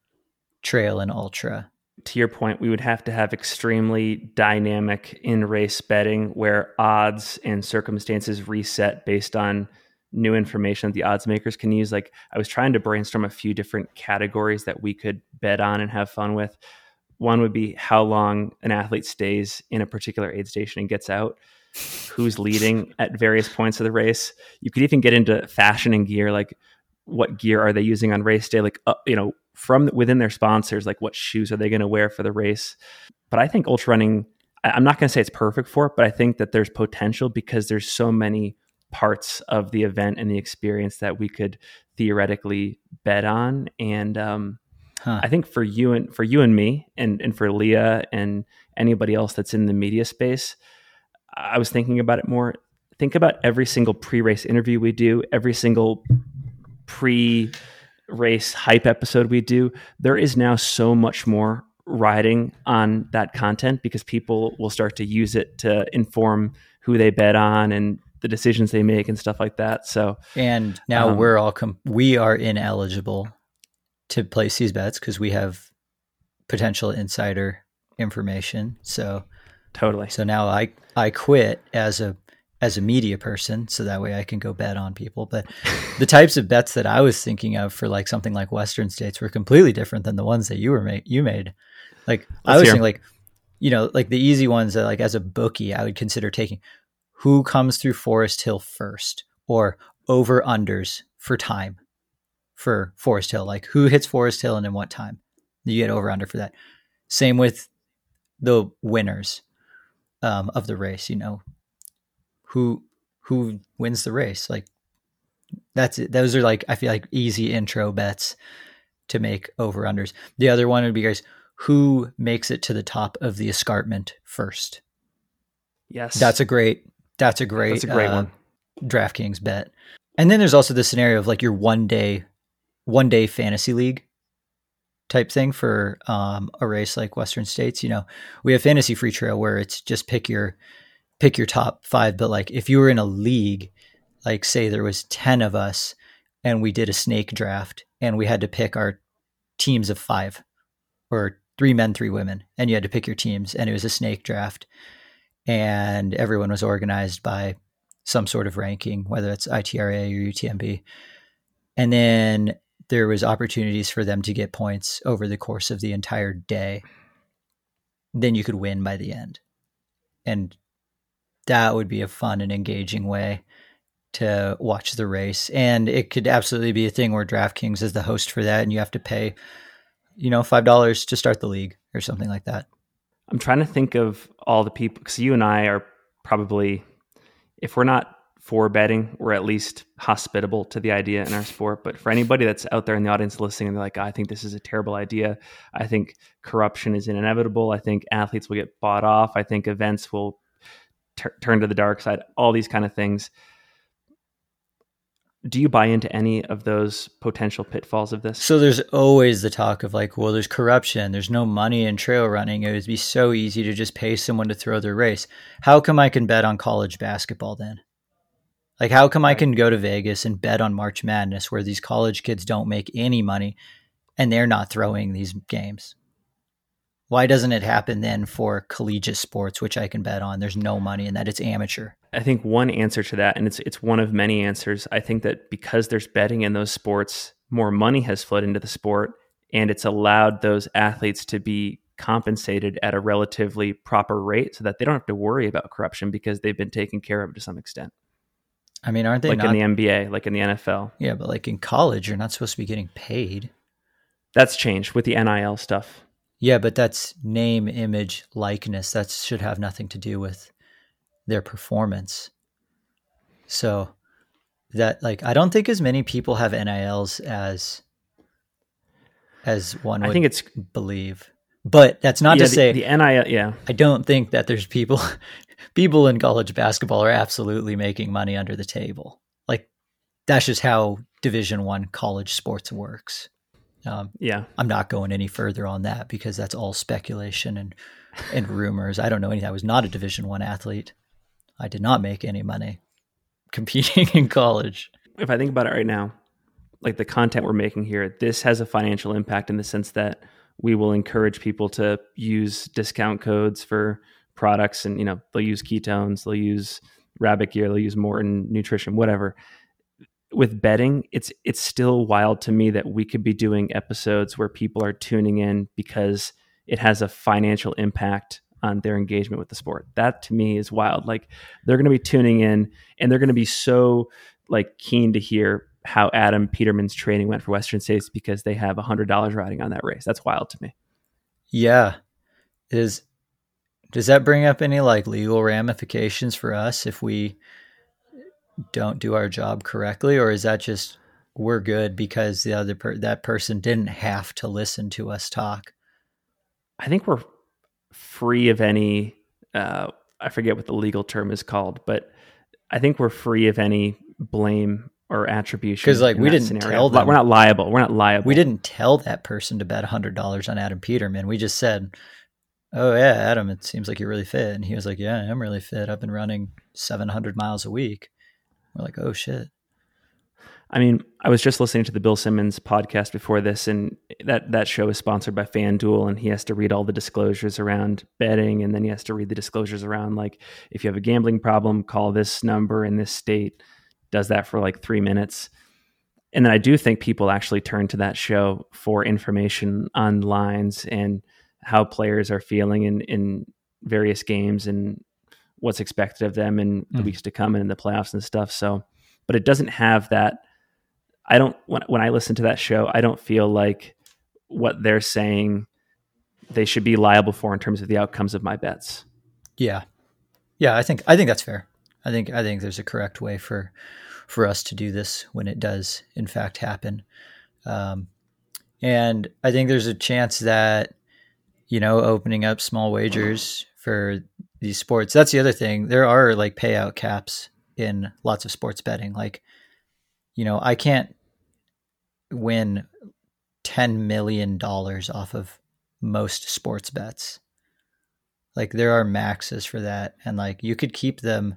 B: trail and ultra.
A: To your point, we would have to have extremely dynamic in race betting where odds and circumstances reset based on new information that the odds makers can use. Like I was trying to brainstorm a few different categories that we could bet on and have fun with. One would be how long an athlete stays in a particular aid station and gets out, who's leading at various points of the race. You could even get into fashion and gear, like what gear are they using on race day? Like, uh, you know, from within their sponsors, like what shoes are they going to wear for the race? But I think ultra running, I'm not going to say it's perfect for it, but I think that there's potential because there's so many parts of the event and the experience that we could theoretically bet on. And um, huh. I think for you and for you and me, and and for Leah and anybody else that's in the media space, I was thinking about it more. Think about every single pre-race interview we do, every single pre-race hype episode we do. There is now so much more riding on that content because people will start to use it to inform who they bet on and the decisions they make and stuff like that. So
B: and now um, we're all com- we are ineligible to place these bets because we have potential insider information. So
A: totally.
B: So now I I quit as a as a media person so that way I can go bet on people. But the types of bets that I was thinking of for like something like Western states were completely different than the ones that you were made you made. Like Let's I was thinking like you know, like the easy ones that like as a bookie I would consider taking who comes through Forest Hill first or over unders for time for Forest Hill. Like who hits Forest Hill and in what time? You get over under for that. Same with the winners um, of the race. You know who who wins the race. Like that's it. Those are like I feel like easy intro bets to make over unders. The other one would be guys who makes it to the top of the escarpment first.
A: Yes,
B: that's a great that's a great,
A: That's a great uh, one.
B: DraftKings bet. And then there's also the scenario of like your one day, one day fantasy league type thing for um, a race like Western States. You know, we have fantasy free trail where it's just pick your pick your top five. But like if you were in a league, like say there was ten of us, and we did a snake draft, and we had to pick our teams of five, or three men, three women, and you had to pick your teams, and it was a snake draft and everyone was organized by some sort of ranking, whether it's ITRA or UTMB. And then there was opportunities for them to get points over the course of the entire day. Then you could win by the end. And that would be a fun and engaging way to watch the race. And it could absolutely be a thing where DraftKings is the host for that and you have to pay, you know, $5 to start the league or something like that.
A: I'm trying to think of all the people because you and I are probably, if we're not for betting, we're at least hospitable to the idea in our sport. But for anybody that's out there in the audience listening they're like, oh, I think this is a terrible idea. I think corruption is inevitable. I think athletes will get bought off. I think events will t- turn to the dark side, all these kind of things do you buy into any of those potential pitfalls of this?
B: So there's always the talk of like, well, there's corruption, there's no money in trail running. It would be so easy to just pay someone to throw their race. How come I can bet on college basketball then? Like, how come. I can go to Vegas and bet on March Madness where these college kids don't make any money and they're not throwing these games? Why doesn't it happen then for collegiate sports, which I can bet on? There's no money in that; it's amateur.
A: I think one answer to that, and it's it's one of many answers. I think that because there's betting in those sports, more money has flowed into the sport, and it's allowed those athletes to be compensated at a relatively proper rate, so that they don't have to worry about corruption because they've been taken care of to some extent.
B: I mean, aren't they
A: like
B: not...
A: in the NBA, like in the NFL?
B: Yeah, but like in college, you're not supposed to be getting paid.
A: That's changed with the NIL stuff.
B: Yeah, but that's name, image, likeness. That should have nothing to do with their performance. So that like I don't think as many people have NILs as as one I
A: think it's
B: believe. But that's not
A: yeah,
B: to
A: the,
B: say
A: the NIL yeah.
B: I don't think that there's people people in college basketball are absolutely making money under the table. Like that's just how division 1 college sports works.
A: Um, yeah,
B: I'm not going any further on that because that's all speculation and and rumors. I don't know anything. I was not a Division One athlete. I did not make any money competing in college.
A: If I think about it right now, like the content we're making here, this has a financial impact in the sense that we will encourage people to use discount codes for products, and you know they'll use ketones, they'll use Rabbit Gear, they'll use Maurten Nutrition, whatever with betting, it's it's still wild to me that we could be doing episodes where people are tuning in because it has a financial impact on their engagement with the sport. That to me is wild. Like they're going to be tuning in and they're going to be so like keen to hear how Adam Peterman's training went for Western States because they have a hundred dollars riding on that race. That's wild to me.
B: Yeah. Is does that bring up any like legal ramifications for us if we don't do our job correctly or is that just we're good because the other per- that person didn't have to listen to us talk?
A: I think we're free of any uh, I forget what the legal term is called, but I think we're free of any blame or attribution.
B: Because like we didn't
A: scenario.
B: tell them,
A: we're not liable. We're not liable.
B: we didn't tell that person to bet hundred dollars on Adam Peterman. We just said, "Oh yeah, Adam, it seems like you're really fit," and he was like, "Yeah, I'm really fit. I've been running seven hundred miles a week." We're like, "Oh shit."
A: I mean, I was just listening to the Bill Simmons podcast before this, and that that show is sponsored by FanDuel, and he has to read all the disclosures around betting, and then he has to read the disclosures around like if you have a gambling problem, call this number in this state. Does that for like three minutes, and then I do think people actually turn to that show for information on lines and how players are feeling in in various games and what's expected of them in the
B: Mm.
A: weeks to come and in the playoffs and stuff. So, but it doesn't have that. I don't when when I listen to that show, I don't feel like what they're saying they should be liable for in terms of the outcomes of my bets.
B: Yeah, yeah. I think I think that's fair. I think I think there's a correct way for for us to do this when it does in fact happen, um, and I think there's a chance that you know opening up small wagers for these sports. That's the other thing. There are like payout caps in lots of sports betting. Like, you know, I can't win ten million dollars off of most sports bets. Like there are maxes for that, and like you could keep them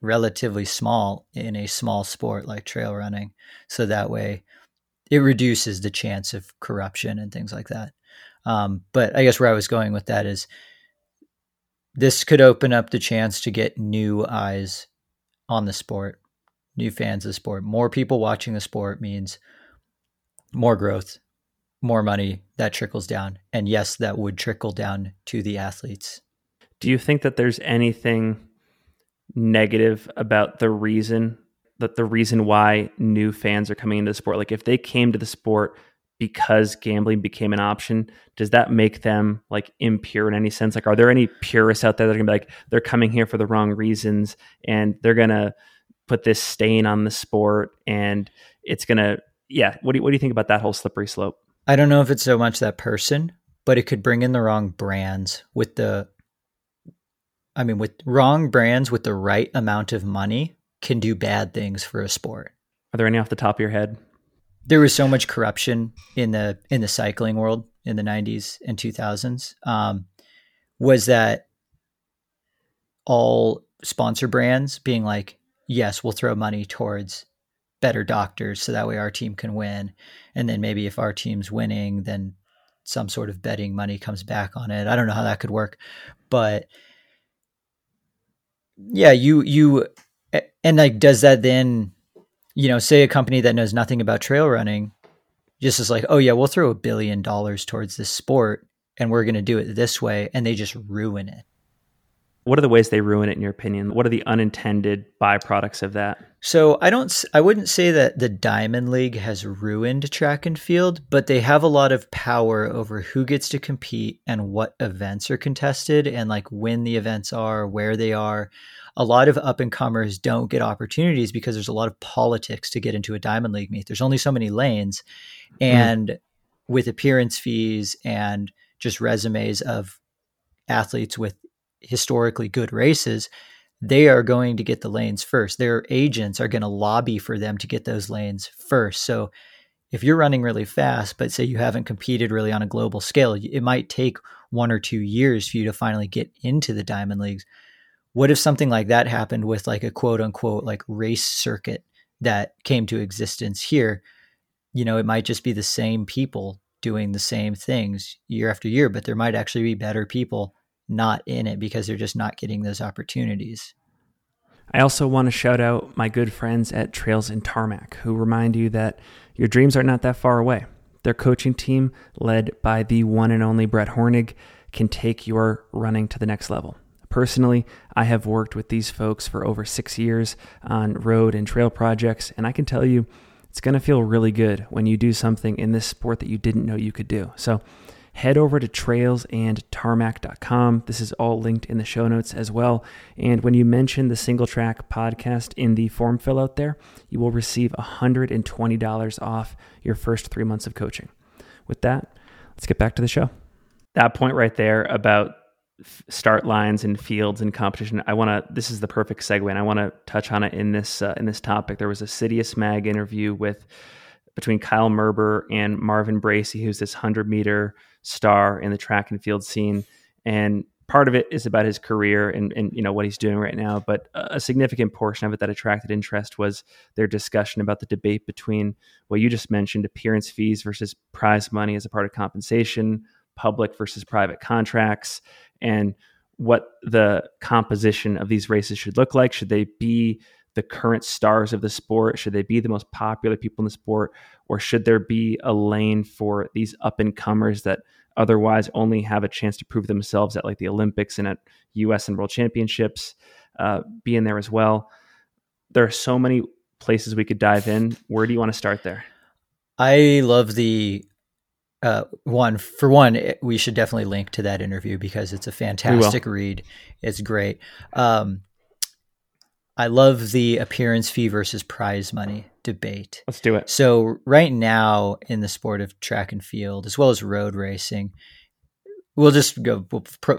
B: relatively small in a small sport like trail running, so that way it reduces the chance of corruption and things like that. Um, but I guess where I was going with that is this could open up the chance to get new eyes on the sport, new fans of the sport. More people watching the sport means more growth, more money that trickles down. And yes, that would trickle down to the athletes.
A: Do you think that there's anything negative about the reason that the reason why new fans are coming into the sport? Like if they came to the sport because gambling became an option, does that make them like impure in any sense? Like are there any purists out there that are gonna be like they're coming here for the wrong reasons and they're gonna put this stain on the sport and it's gonna yeah, what do you, what do you think about that whole slippery slope?
B: I don't know if it's so much that person, but it could bring in the wrong brands with the I mean with wrong brands with the right amount of money can do bad things for a sport.
A: Are there any off the top of your head?
B: There was so much corruption in the in the cycling world in the 90s and 2000s. Um, was that all sponsor brands being like, yes, we'll throw money towards better doctors so that way our team can win. And then maybe if our team's winning, then some sort of betting money comes back on it. I don't know how that could work, but yeah, you you and like does that then you know, say a company that knows nothing about trail running just is like, "Oh yeah, we'll throw a billion dollars towards this sport and we're going to do it this way." And they just ruin it.
A: What are the ways they ruin it in your opinion? What are the unintended byproducts of that?
B: So I don't, I wouldn't say that the Diamond League has ruined track and field, but they have a lot of power over who gets to compete and what events are contested and like when the events are, where they are. A lot of up and comers don't get opportunities because there's a lot of politics to get into a Diamond League meet. There's only so many lanes, hmm. and with appearance fees and just resumes of athletes with historically good races, they are going to get the lanes first. Their agents are going to lobby for them to get those lanes first. So if you're running really fast, but say you haven't competed really on a global scale, it might take one or two years for you to finally get into the diamond leagues. What if something like that happened with like a quote unquote like race circuit that came to existence here? You know, it might just be the same people doing the same things year after year, but there might actually be better people not in it because they're just not getting those opportunities.
A: I also want to shout out my good friends at Trails and Tarmac, who remind you that your dreams are not that far away. Their coaching team, led by the one and only Brett Hornig, can take your running to the next level. Personally, I have worked with these folks for over six years on road and trail projects, and I can tell you it's going to feel really good when you do something in this sport that you didn't know you could do. So, head over to trailsandtarmac.com. This is all linked in the show notes as well. And when you mention the single track podcast in the form fill out there, you will receive $120 off your first three months of coaching. With that, let's get back to the show. That point right there about start lines and fields and competition. I want to. This is the perfect segue, and I want to touch on it in this uh, in this topic. There was a Citius Mag interview with between Kyle Merber and Marvin Bracy, who's this hundred meter star in the track and field scene, and part of it is about his career and, and you know what he's doing right now. But a significant portion of it that attracted interest was their discussion about the debate between what you just mentioned, appearance fees versus prize money as a part of compensation, public versus private contracts and what the composition of these races should look like. Should they be the current stars of the sport? Should they be the most popular people in the sport? Or should there be a lane for these up and comers that otherwise only have a chance to prove themselves at like the Olympics and at US and World Championships, uh, be in there as well? There are so many places we could dive in. Where do you want to start there?
B: I love the uh, one for one, we should definitely link to that interview because it's a fantastic read. It's great. Um, I love the appearance fee versus prize money debate.
A: Let's do it.
B: So right now in the sport of track and field, as well as road racing, we'll just go we'll pr-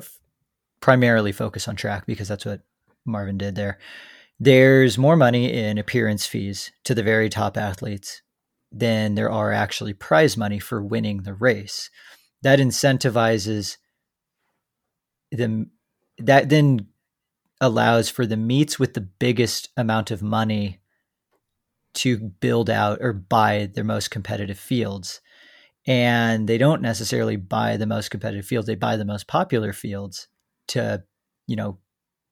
B: primarily focus on track because that's what Marvin did there. There's more money in appearance fees to the very top athletes than there are actually prize money for winning the race. That incentivizes them. That then allows for the meets with the biggest amount of money to build out or buy their most competitive fields. And they don't necessarily buy the most competitive fields, they buy the most popular fields to, you know,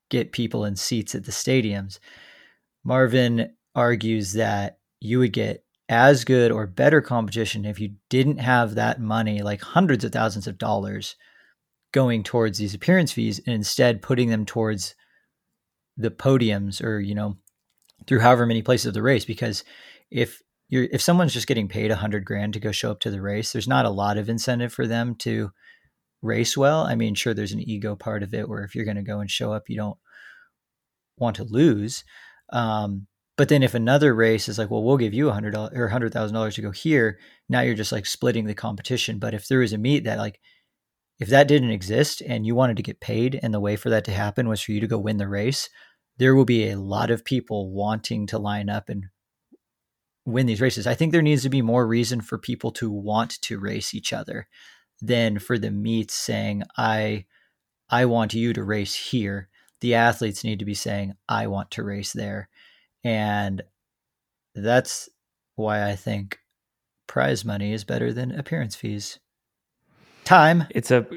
B: get people in seats at the stadiums. Marvin argues that you would get as good or better competition if you didn't have that money, like hundreds of thousands of dollars, going towards these appearance fees and instead putting them towards the podiums or, you know, through however many places of the race. Because if you're if someone's just getting paid a hundred grand to go show up to the race, there's not a lot of incentive for them to race well. I mean, sure, there's an ego part of it where if you're going to go and show up, you don't want to lose. Um, but then if another race is like, well, we'll give you a hundred or hundred thousand dollars to go here, now you're just like splitting the competition. But if there was a meet that like, if that didn't exist and you wanted to get paid and the way for that to happen was for you to go win the race, there will be a lot of people wanting to line up and win these races. I think there needs to be more reason for people to want to race each other than for the meets saying, I I want you to race here. The athletes need to be saying, I want to race there and that's why I think prize money is better than appearance fees. Time.
A: It's a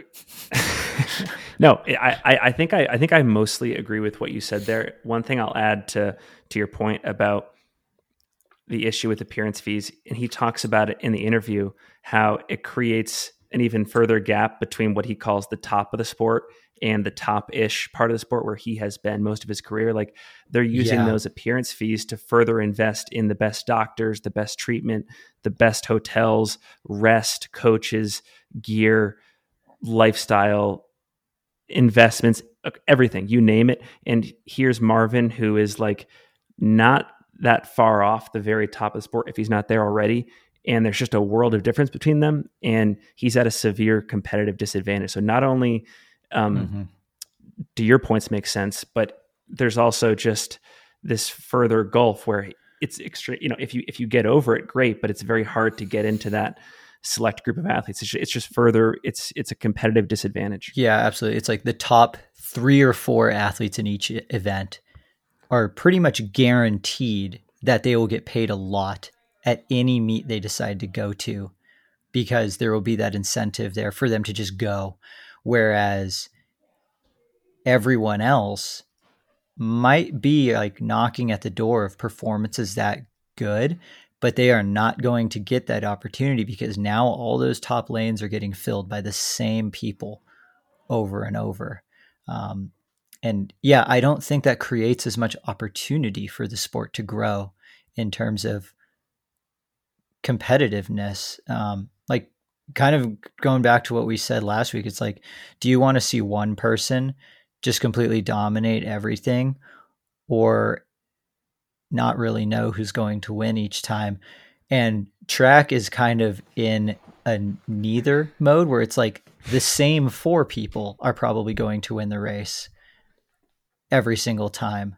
A: no. I, I think I, I think I mostly agree with what you said there. One thing I'll add to to your point about the issue with appearance fees, and he talks about it in the interview, how it creates an even further gap between what he calls the top of the sport and the top ish part of the sport where he has been most of his career. Like they're using yeah. those appearance fees to further invest in the best doctors, the best treatment, the best hotels, rest, coaches, gear, lifestyle, investments, everything, you name it. And here's Marvin, who is like not that far off the very top of the sport if he's not there already and there's just a world of difference between them and he's at a severe competitive disadvantage so not only um, mm-hmm. do your points make sense but there's also just this further gulf where it's extreme you know if you if you get over it great but it's very hard to get into that select group of athletes it's just, it's just further it's it's a competitive disadvantage
B: yeah absolutely it's like the top three or four athletes in each event are pretty much guaranteed that they will get paid a lot at any meet they decide to go to because there will be that incentive there for them to just go. Whereas everyone else might be like knocking at the door of performances that good, but they are not going to get that opportunity because now all those top lanes are getting filled by the same people over and over. Um, and yeah, I don't think that creates as much opportunity for the sport to grow in terms of competitiveness. Um, kind of going back to what we said last week, it's like, do you want to see one person just completely dominate everything or not really know who's going to win each time? And track is kind of in a neither mode where it's like the same four people are probably going to win the race every single time.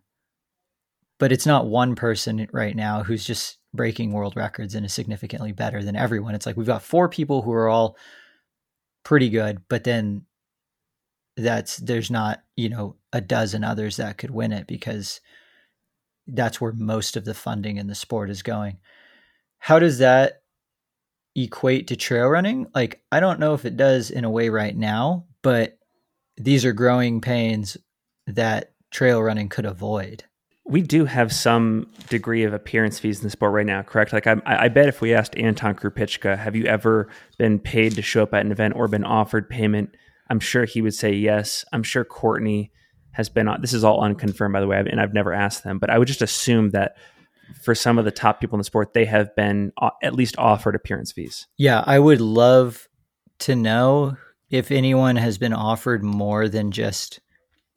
B: But it's not one person right now who's just breaking world records and is significantly better than everyone. It's like we've got four people who are all pretty good, but then that's there's not, you know, a dozen others that could win it because that's where most of the funding in the sport is going. How does that equate to trail running? Like I don't know if it does in a way right now, but these are growing pains that trail running could avoid.
A: We do have some degree of appearance fees in the sport right now, correct? Like I, I bet if we asked Anton Krupicka, have you ever been paid to show up at an event or been offered payment? I'm sure he would say yes. I'm sure Courtney has been on. This is all unconfirmed, by the way, and I've never asked them, but I would just assume that for some of the top people in the sport, they have been uh, at least offered appearance fees.
B: Yeah, I would love to know if anyone has been offered more than just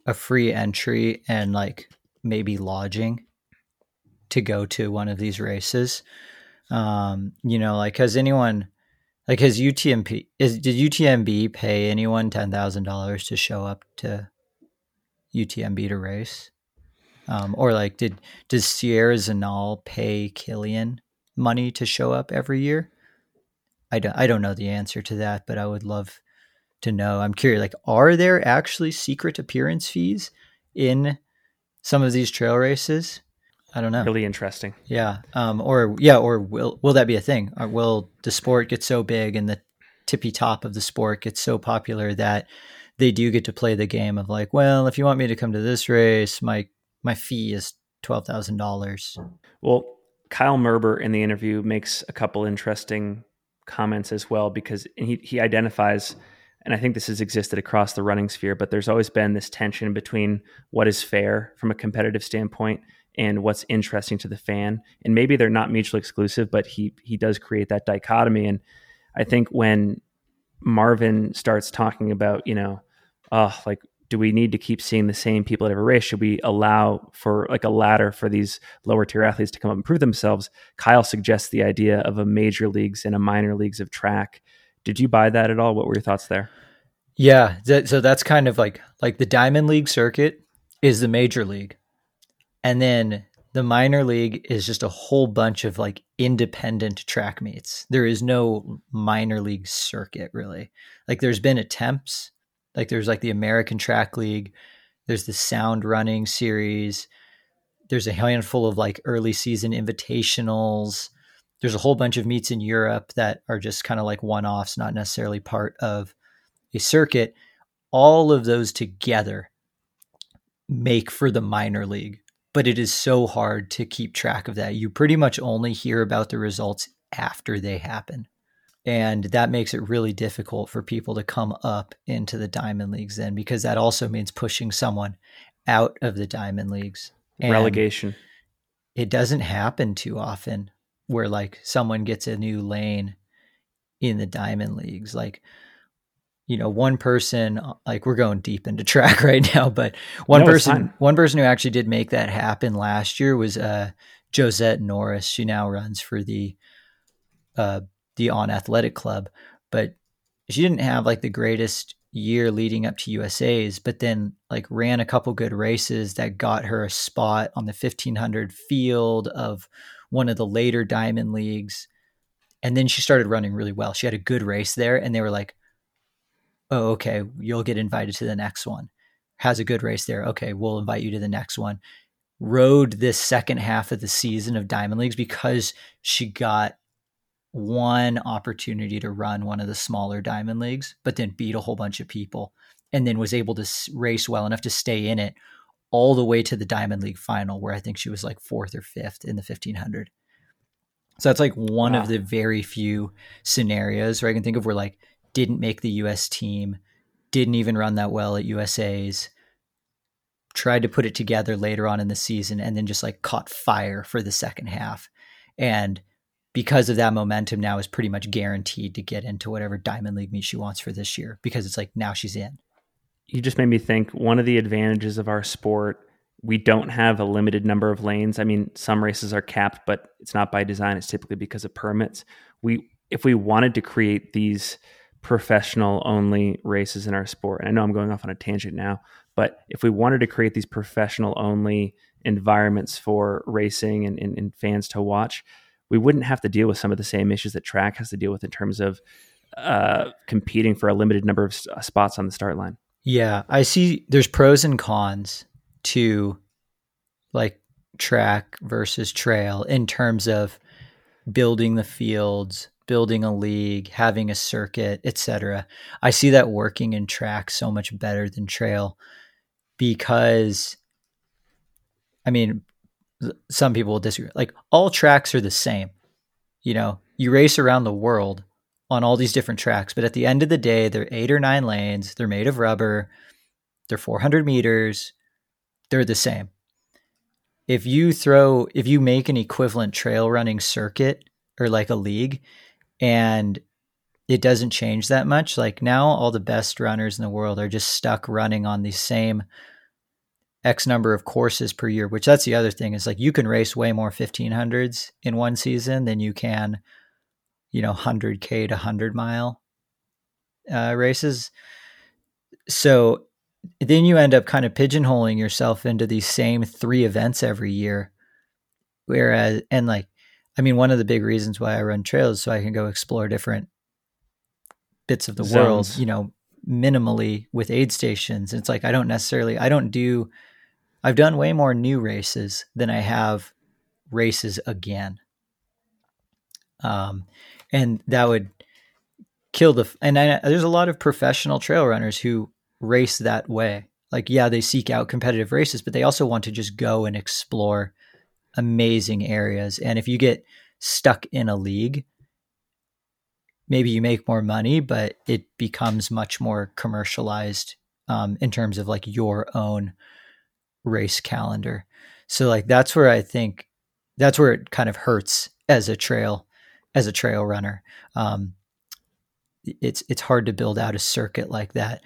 B: a free entry and like maybe lodging to go to one of these races. Um, you know, like has anyone like has UTMB is did UTMB pay anyone ten thousand dollars to show up to UTMB to race? Um, or like did does Sierre-Zinal pay Kilian money to show up every year? I don't I don't know the answer to that, but I would love to know. I'm curious, like, are there actually secret appearance fees in some of these trail races? I don't know.
A: Really interesting.
B: Yeah. Um, or yeah, or will will that be a thing? Or will the sport get so big and the tippy top of the sport get so popular that they do get to play the game of like, well, if you want me to come to this race, my my fee is twelve thousand dollars.
A: Well, Kyle Merber in the interview makes a couple interesting comments as well because he he identifies and I think this has existed across the running sphere, but there's always been this tension between what is fair from a competitive standpoint and what's interesting to the fan. And maybe they're not mutually exclusive, but he he does create that dichotomy. And I think when Marvin starts talking about, you know, uh, like do we need to keep seeing the same people at every race? Should we allow for like a ladder for these lower tier athletes to come up and prove themselves? Kyle suggests the idea of a major leagues and a minor leagues of track did you buy that at all? What were your thoughts there?
B: Yeah, so that's kind of like like the Diamond League circuit is the major league, and then the minor league is just a whole bunch of like independent track meets. There is no minor league circuit really. Like there's been attempts, like there's like the American Track League, there's the Sound Running series, there's a handful of like early season invitationals there's a whole bunch of meets in Europe that are just kind of like one offs, not necessarily part of a circuit. All of those together make for the minor league, but it is so hard to keep track of that. You pretty much only hear about the results after they happen. And that makes it really difficult for people to come up into the diamond leagues then, because that also means pushing someone out of the diamond leagues.
A: And Relegation.
B: It doesn't happen too often where like someone gets a new lane in the diamond leagues like you know one person like we're going deep into track right now but one no, person one person who actually did make that happen last year was uh josette norris. She now runs for the uh the on athletic club but she didn't have like the greatest year leading up to USA's, but then like ran a couple good races that got her a spot on the 1500 field of one of the later Diamond Leagues. And then she started running really well. She had a good race there, and they were like, oh, okay, you'll get invited to the next one. Has a good race there. Okay, we'll invite you to the next one. Rode this second half of the season of Diamond Leagues because she got one opportunity to run one of the smaller Diamond Leagues, but then beat a whole bunch of people and then was able to race well enough to stay in it all the way to the Diamond League final, where I think she was like fourth or fifth in the 1500. So that's like one wow. of the very few scenarios where I can think of where like didn't make the US team, didn't even run that well at USA's, tried to put it together later on in the season, and then just like caught fire for the second half. And because of that momentum now is pretty much guaranteed to get into whatever Diamond League meet she wants for this year because it's like now she's in.
A: You just made me think one of the advantages of our sport we don't have a limited number of lanes. I mean, some races are capped, but it's not by design. It's typically because of permits. We, if we wanted to create these professional only races in our sport, and I know I'm going off on a tangent now, but if we wanted to create these professional only environments for racing and, and, and fans to watch, we wouldn't have to deal with some of the same issues that track has to deal with in terms of uh, competing for a limited number of spots on the start line.
B: Yeah, I see. There's pros and cons to like track versus trail in terms of building the fields, building a league, having a circuit, etc. I see that working in track so much better than trail because I mean some people will disagree. Like all tracks are the same. You know, you race around the world on all these different tracks, but at the end of the day, they're eight or nine lanes, they're made of rubber, they're 400 meters, they're the same. If you throw, if you make an equivalent trail running circuit or like a league and it doesn't change that much, like now all the best runners in the world are just stuck running on the same X number of courses per year, which that's the other thing is like you can race way more 1500s in one season than you can, you know, 100K to 100 mile uh, races. So then you end up kind of pigeonholing yourself into these same three events every year. Whereas, and like, I mean, one of the big reasons why I run trails so I can go explore different bits of the Zones. world, you know, minimally with aid stations. It's like I don't necessarily, I don't do, I've done way more new races than I have races again. Um, and that would kill the, and I, there's a lot of professional trail runners who race that way. Like, yeah, they seek out competitive races, but they also want to just go and explore amazing areas. And if you get stuck in a league, maybe you make more money, but it becomes much more commercialized um, in terms of like your own race calendar. So like that's where I think that's where it kind of hurts as a trail as a trail runner. Um, it's it's hard to build out a circuit like that.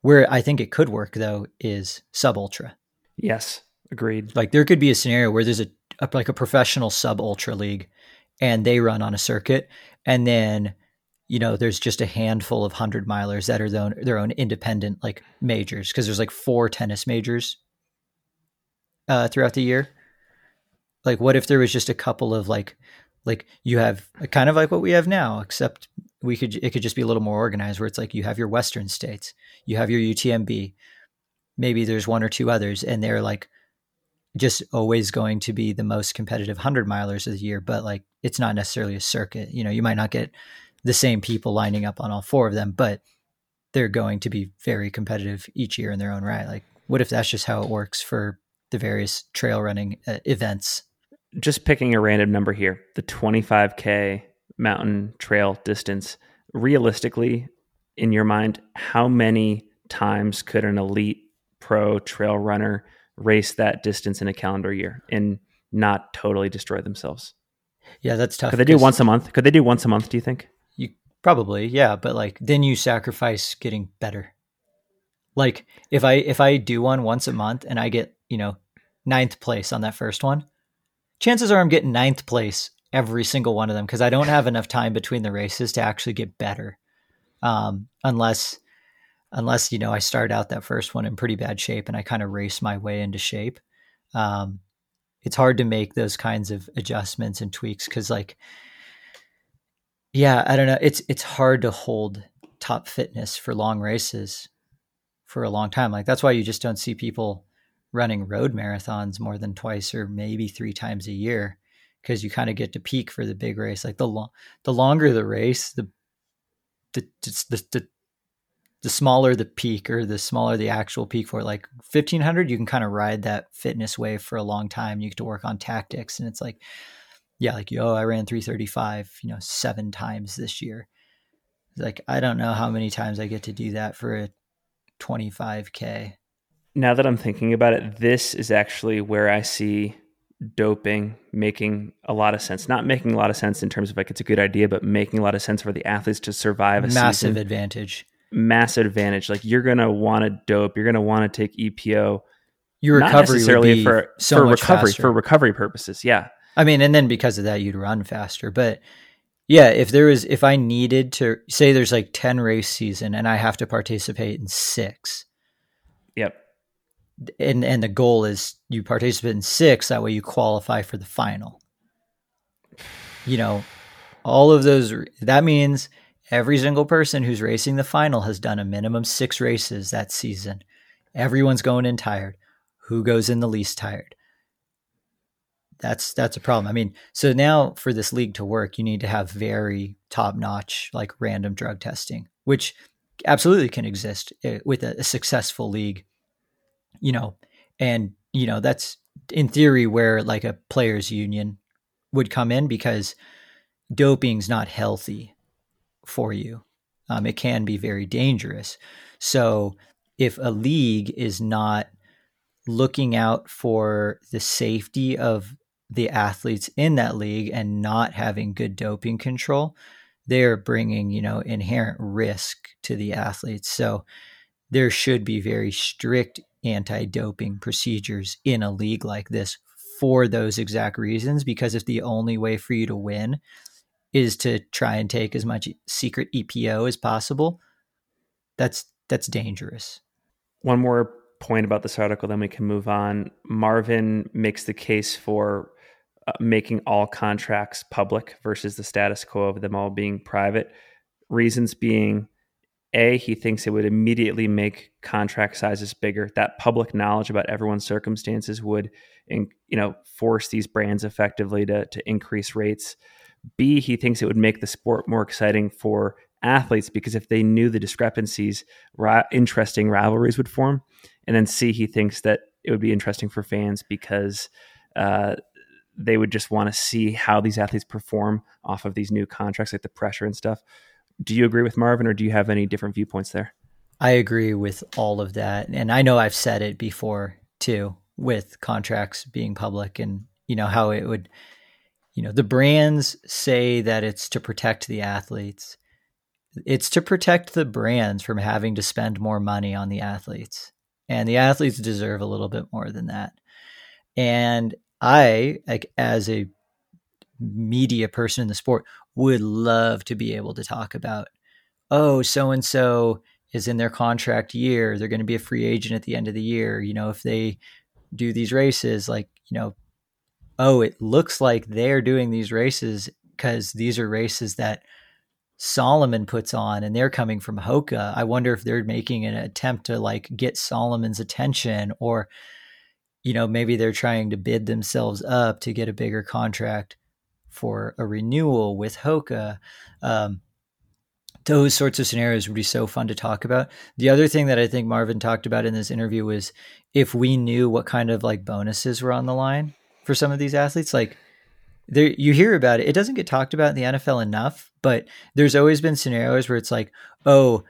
B: Where I think it could work though is sub ultra.
A: Yes, agreed.
B: Like there could be a scenario where there's a, a like a professional sub ultra league and they run on a circuit and then you know there's just a handful of 100 milers that are their own, their own independent like majors because there's like four tennis majors uh, throughout the year like what if there was just a couple of like like you have kind of like what we have now except we could it could just be a little more organized where it's like you have your western states you have your utmb maybe there's one or two others and they're like just always going to be the most competitive 100 milers of the year but like it's not necessarily a circuit. You know you might not get the same people lining up on all four of them but they're going to be very competitive each year in their own right. Like what if that's just how it works for the various trail running uh, events
A: just picking a random number here the 25k mountain trail distance, realistically, in your mind, how many times could an elite pro trail runner race that distance in a calendar year and not totally destroy themselves?
B: Yeah, that's tough.
A: Could they do once a month? Could they do once a month, do you think?
B: You probably, yeah, but like then you sacrifice getting better. Like if I if I do one once a month and I get, you know, ninth place on that first one, chances are I'm getting ninth place every single one of them because I don't have enough time between the races to actually get better. Um, unless, unless you know, I start out that first one in pretty bad shape and I kind of race my way into shape. Um, it's hard to make those kinds of adjustments and tweaks because, like, yeah, I don't know. It's it's hard to hold top fitness for long races for a long time. Like that's why you just don't see people running road marathons more than twice or maybe three times a year because you kind of get to peak for the big race. Like the lo- the longer the race, the the, the the the smaller the peak or the smaller the actual peak for like 1500 you can kind of ride that fitness wave for a long time. You get to work on tactics and it's like yeah like yo i ran 335 you know seven times this year. Like i don't know how many times i get to do that for a 25k
A: now that i'm thinking about it this is actually where i see doping making a lot of sense. Not making a lot of sense in terms of like it's a good idea, but making a lot of sense for the athletes to survive a
B: massive
A: season.
B: advantage.
A: Massive advantage. Like you're gonna want to dope. You're gonna want to take EPO.
B: Your
A: not
B: recovery
A: necessarily for
B: so
A: for
B: much
A: recovery
B: faster.
A: for recovery purposes. Yeah.
B: I mean, and then because of that, you'd run faster. But yeah, if there was, if I needed to say there's like 10 race season and I have to participate in six,
A: Yep.
B: And and the goal is you participate in six that way you qualify for the final. You know all of those that means every single person who's racing the final has done a minimum six races that season. Everyone's going in tired. Who goes in the least tired? That's that's a problem. I mean so now for this league to work you need to have very top notch like random drug testing which absolutely can exist eh, with a, a successful league you know, and you know that's in theory where like a players union would come in because doping's not healthy for you. Um, it can be very dangerous. So if a league is not looking out for the safety of the athletes in that league and not having good doping control, they're bringing you know inherent risk to the athletes. So there should be very strict anti-doping procedures in a league like this for those exact reasons because if the only way for you to win is to try and take as much secret EPO as possible that's that's dangerous
A: One more point about this article, then we can move on. Marvin makes the case for uh, making all contracts public versus the status quo of them all being private. Reasons being, A, he thinks it would immediately make contract sizes bigger. That public knowledge about everyone's circumstances would, in, you know, force these brands effectively to to increase rates. B, he thinks it would make the sport more exciting for athletes because if they knew the discrepancies, interesting rivalries would form. And then C, he thinks that it would be interesting for fans because uh, they would just want to see how these athletes perform off of these new contracts, like the pressure and stuff. Do you agree with Marvin, or do you have any different viewpoints there?
B: I agree with all of that and I know I've said it before too with contracts being public and you know how it would you know the brands say that it's to protect the athletes it's to protect the brands from having to spend more money on the athletes and the athletes deserve a little bit more than that and i like as a media person in the sport would love to be able to talk about oh so and so is in their contract year. They're going to be a free agent at the end of the year. You know if they do these races like you know oh it looks like they're doing these races because these are races that Salomon puts on and they're coming from Hoka. I wonder if they're making an attempt to like get Salomon's attention or you know maybe they're trying to bid themselves up to get a bigger contract for a renewal with Hoka. Um, those sorts of scenarios would be so fun to talk about. The other thing that I think Marvin talked about in this interview was if we knew what kind of like bonuses were on the line for some of these athletes, like there you hear about it. It doesn't get talked about in the NFL enough, but there's always been scenarios where it's like, oh,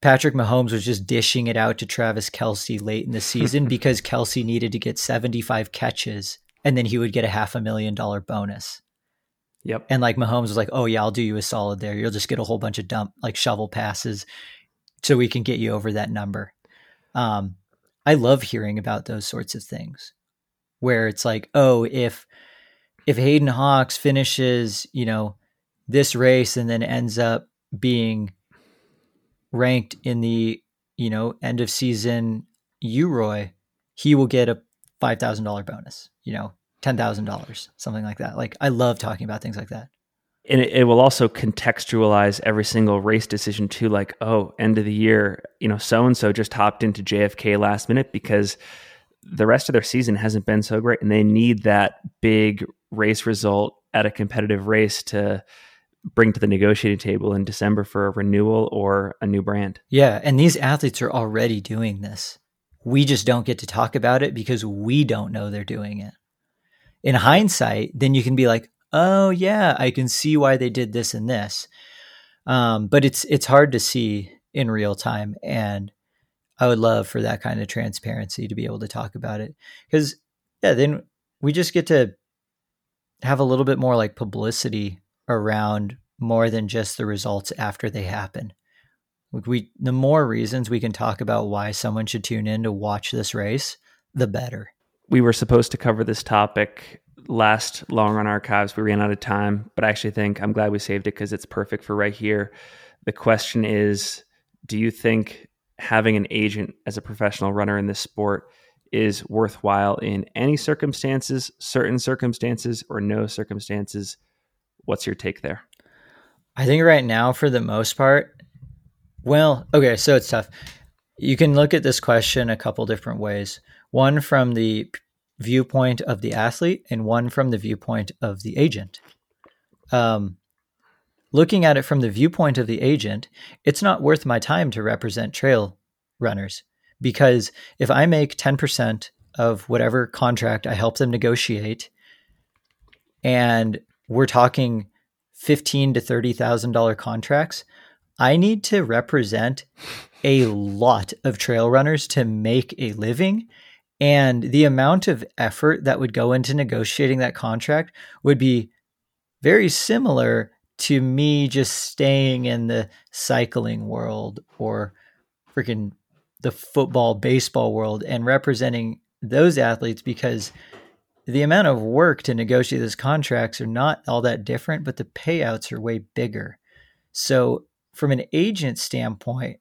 B: Patrick Mahomes was just dishing it out to Travis Kelce late in the season because Kelce needed to get 75 catches and then he would get a half a million dollar bonus.
A: Yep.
B: And like Mahomes was like, "Oh yeah, I'll do you a solid there. You'll just get a whole bunch of dump like shovel passes, so we can get you over that number." Um, I love hearing about those sorts of things, where it's like, "Oh, if if Hayden Hawks finishes, you know, this race and then ends up being ranked in the you know end of season UROY, he will get a five thousand dollar bonus. You know, ten thousand dollars, something like that. Like I love talking about things like that.
A: and it, it will also contextualize every single race decision too like oh end of the year you know so and so just hopped into jfk last minute because the rest of their season hasn't been so great and they need that big race result at a competitive race to bring to the negotiating table in December for a renewal or a new brand.
B: Yeah, and these athletes are already doing this. We just don't get to talk about it because we don't know they're doing it. In hindsight, then you can be like, "Oh yeah, I can see why they did this and this." Um, but it's it's hard to see in real time, and I would love for that kind of transparency to be able to talk about it because yeah, then we just get to have a little bit more like publicity around more than just the results after they happen. We the more reasons we can talk about why someone should tune in to watch this race, the better.
A: We were supposed to cover this topic last long run archives. We ran out of time, but I actually think I'm glad we saved it because it's perfect for right here. The question is Do you think having an agent as a professional runner in this sport is worthwhile in any circumstances, certain circumstances, or no circumstances? What's your take there?
B: I think right now, for the most part, well, okay, so it's tough. You can look at this question a couple different ways. One from the viewpoint of the athlete, and one from the viewpoint of the agent. Um, looking at it from the viewpoint of the agent, it's not worth my time to represent trail runners because if I make 10% of whatever contract I help them negotiate and we're talking 15 to $30,000 contracts, I need to represent a lot of trail runners to make a living and the amount of effort that would go into negotiating that contract would be very similar to me just staying in the cycling world or freaking the football, baseball world and representing those athletes because the amount of work to negotiate those contracts are not all that different, but the payouts are way bigger. So, from an agent standpoint,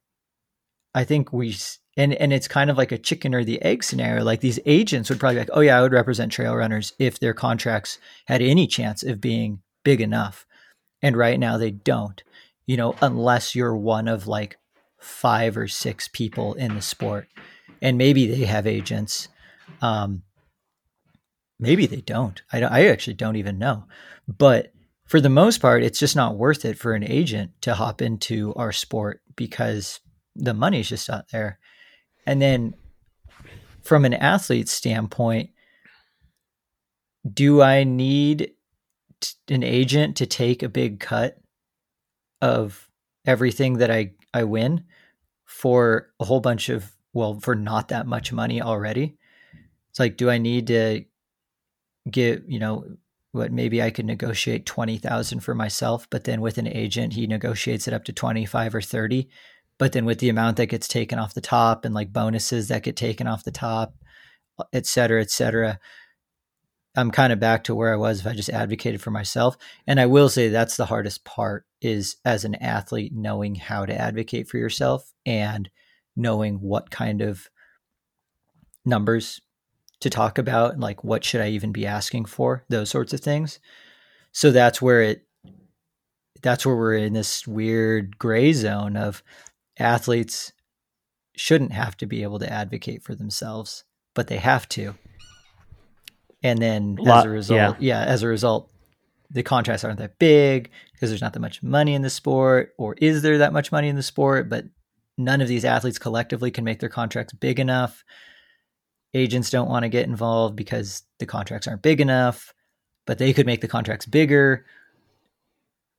B: I think we and and it's kind of like a chicken or the egg scenario. Like these agents would probably be like, oh yeah, I would represent trail runners if their contracts had any chance of being big enough. And right now they don't. You know, unless you're one of like five or six people in the sport, and maybe they have agents. Um, maybe they don't. I don't, I actually don't even know. But for the most part, it's just not worth it for an agent to hop into our sport because the money's just not there. And then from an athlete standpoint, do I need an agent to take a big cut of everything that I, I win for a whole bunch of, well, for not that much money already? It's like, do I need to get, you know, what maybe I could negotiate 20,000 for myself, but then with an agent, he negotiates it up to 25 or 30 but then with the amount that gets taken off the top and like bonuses that get taken off the top et cetera et cetera i'm kind of back to where i was if i just advocated for myself. And i will say that's the hardest part is as an athlete knowing how to advocate for yourself and knowing what kind of numbers to talk about like what should i even be asking for those sorts of things. So that's where it that's where we're in this weird gray zone of athletes shouldn't have to be able to advocate for themselves, but they have to. And then as a result, yeah. yeah, as a result, the contracts aren't that big because there's not that much money in the sport, or is there that much money in the sport? But none of these athletes collectively can make their contracts big enough. Agents don't want to get involved because the contracts aren't big enough, but they could make the contracts bigger.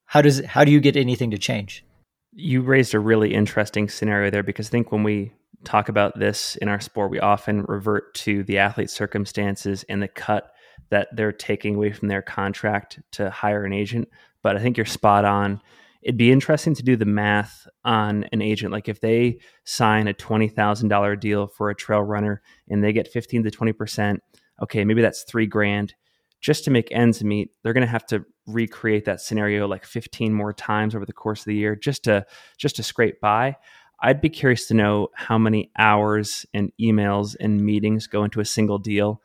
B: How does how do you get anything to change?
A: You raised a really interesting scenario there because I think when we talk about this in our sport, we often revert to the athlete's circumstances and the cut that they're taking away from their contract to hire an agent. But I think you're spot on. It'd be interesting to do the math on an agent. Like if they sign a $20,000 deal for a trail runner and they get 15 to 20%, okay, maybe that's three grand just to make ends meet, they're going to have to recreate that scenario like 15 more times over the course of the year just to just to scrape by. I'd be curious to know how many hours and emails and meetings go into a single deal.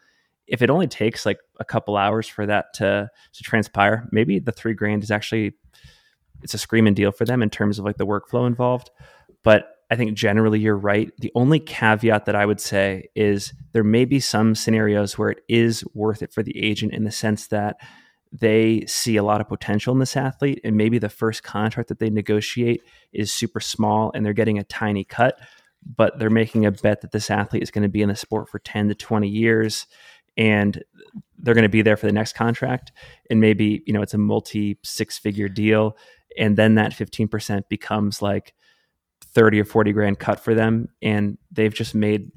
A: If it only takes like a couple hours for that to to transpire, maybe the three grand is actually it's a screaming deal for them in terms of like the workflow involved. But I think generally you're right. The only caveat that I would say is there may be some scenarios where it is worth it for the agent in the sense that they see a lot of potential in this athlete and maybe the first contract that they negotiate is super small and they're getting a tiny cut but they're making a bet that this athlete is going to be in the sport for 10 to 20 years and they're going to be there for the next contract and maybe you know it's a multi six figure deal and then that 15% becomes like 30 or 40 grand cut for them and they've just made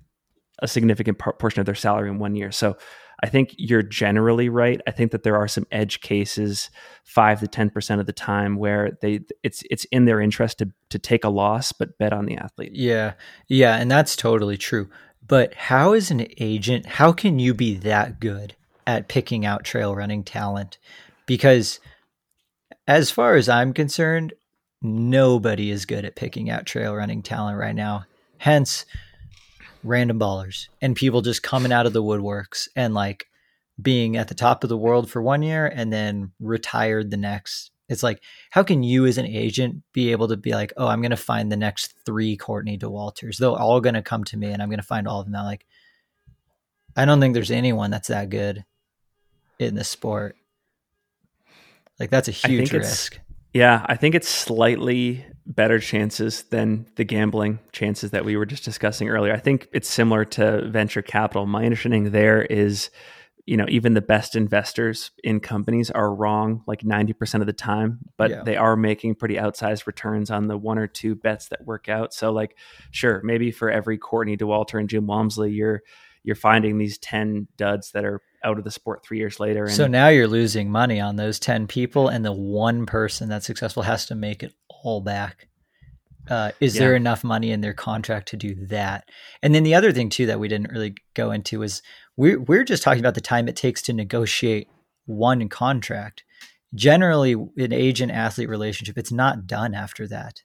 A: a significant portion of their salary in one year so I think you're generally right. I think that there are some edge cases, five to ten percent of the time, where they it's it's in their interest to to take a loss but bet on the athlete.
B: Yeah, yeah, and that's totally true. But how is an agent? How can you be that good at picking out trail running talent? Because as far as I'm concerned, nobody is good at picking out trail running talent right now. Hence, random ballers and people just coming out of the woodworks and like being at the top of the world for one year and then retired the next. It's like, how can you as an agent be able to be like, oh, I'm going to find the next three Courtney Dauwalters? They're all going to come to me and I'm going to find all of them. Now, like, I don't think there's anyone that's that good in the sport. Like, that's a huge risk.
A: Yeah, I think it's slightly better chances than the gambling chances that we were just discussing earlier. I think it's similar to venture capital. My understanding there is, you know, even the best investors in companies are wrong like 90% of the time, but yeah. they are making pretty outsized returns on the one or two bets that work out. So like, sure, maybe for every Courtney Dauwalter and Jim Walmsley, you're you're finding these 10 duds that are out of the sport three years later.
B: And so now you're losing money on those 10 people, and the one person that's successful has to make it all back. Uh, is yeah. there enough money in their contract to do that? And then the other thing too that we didn't really go into is we're we're just talking about the time it takes to negotiate one contract. Generally, an agent athlete relationship, it's not done after that.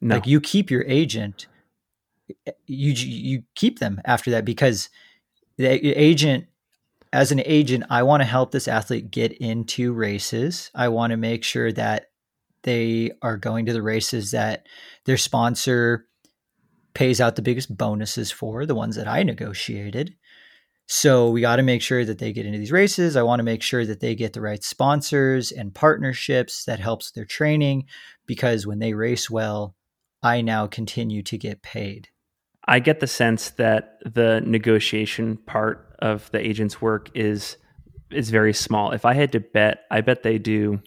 B: No. Like you keep your agent, you you keep them after that because the agent as an agent i want to help this athlete get into races. I want to make sure that they are going to the races that their sponsor pays out the biggest bonuses for the ones that i negotiated. So we got to make sure that they get into these races. I want to make sure that they get the right sponsors and partnerships that helps their training because when they race well i now continue to get paid.
A: I get the sense that the negotiation part of the agent's work is is very small. If I had to bet, I bet they do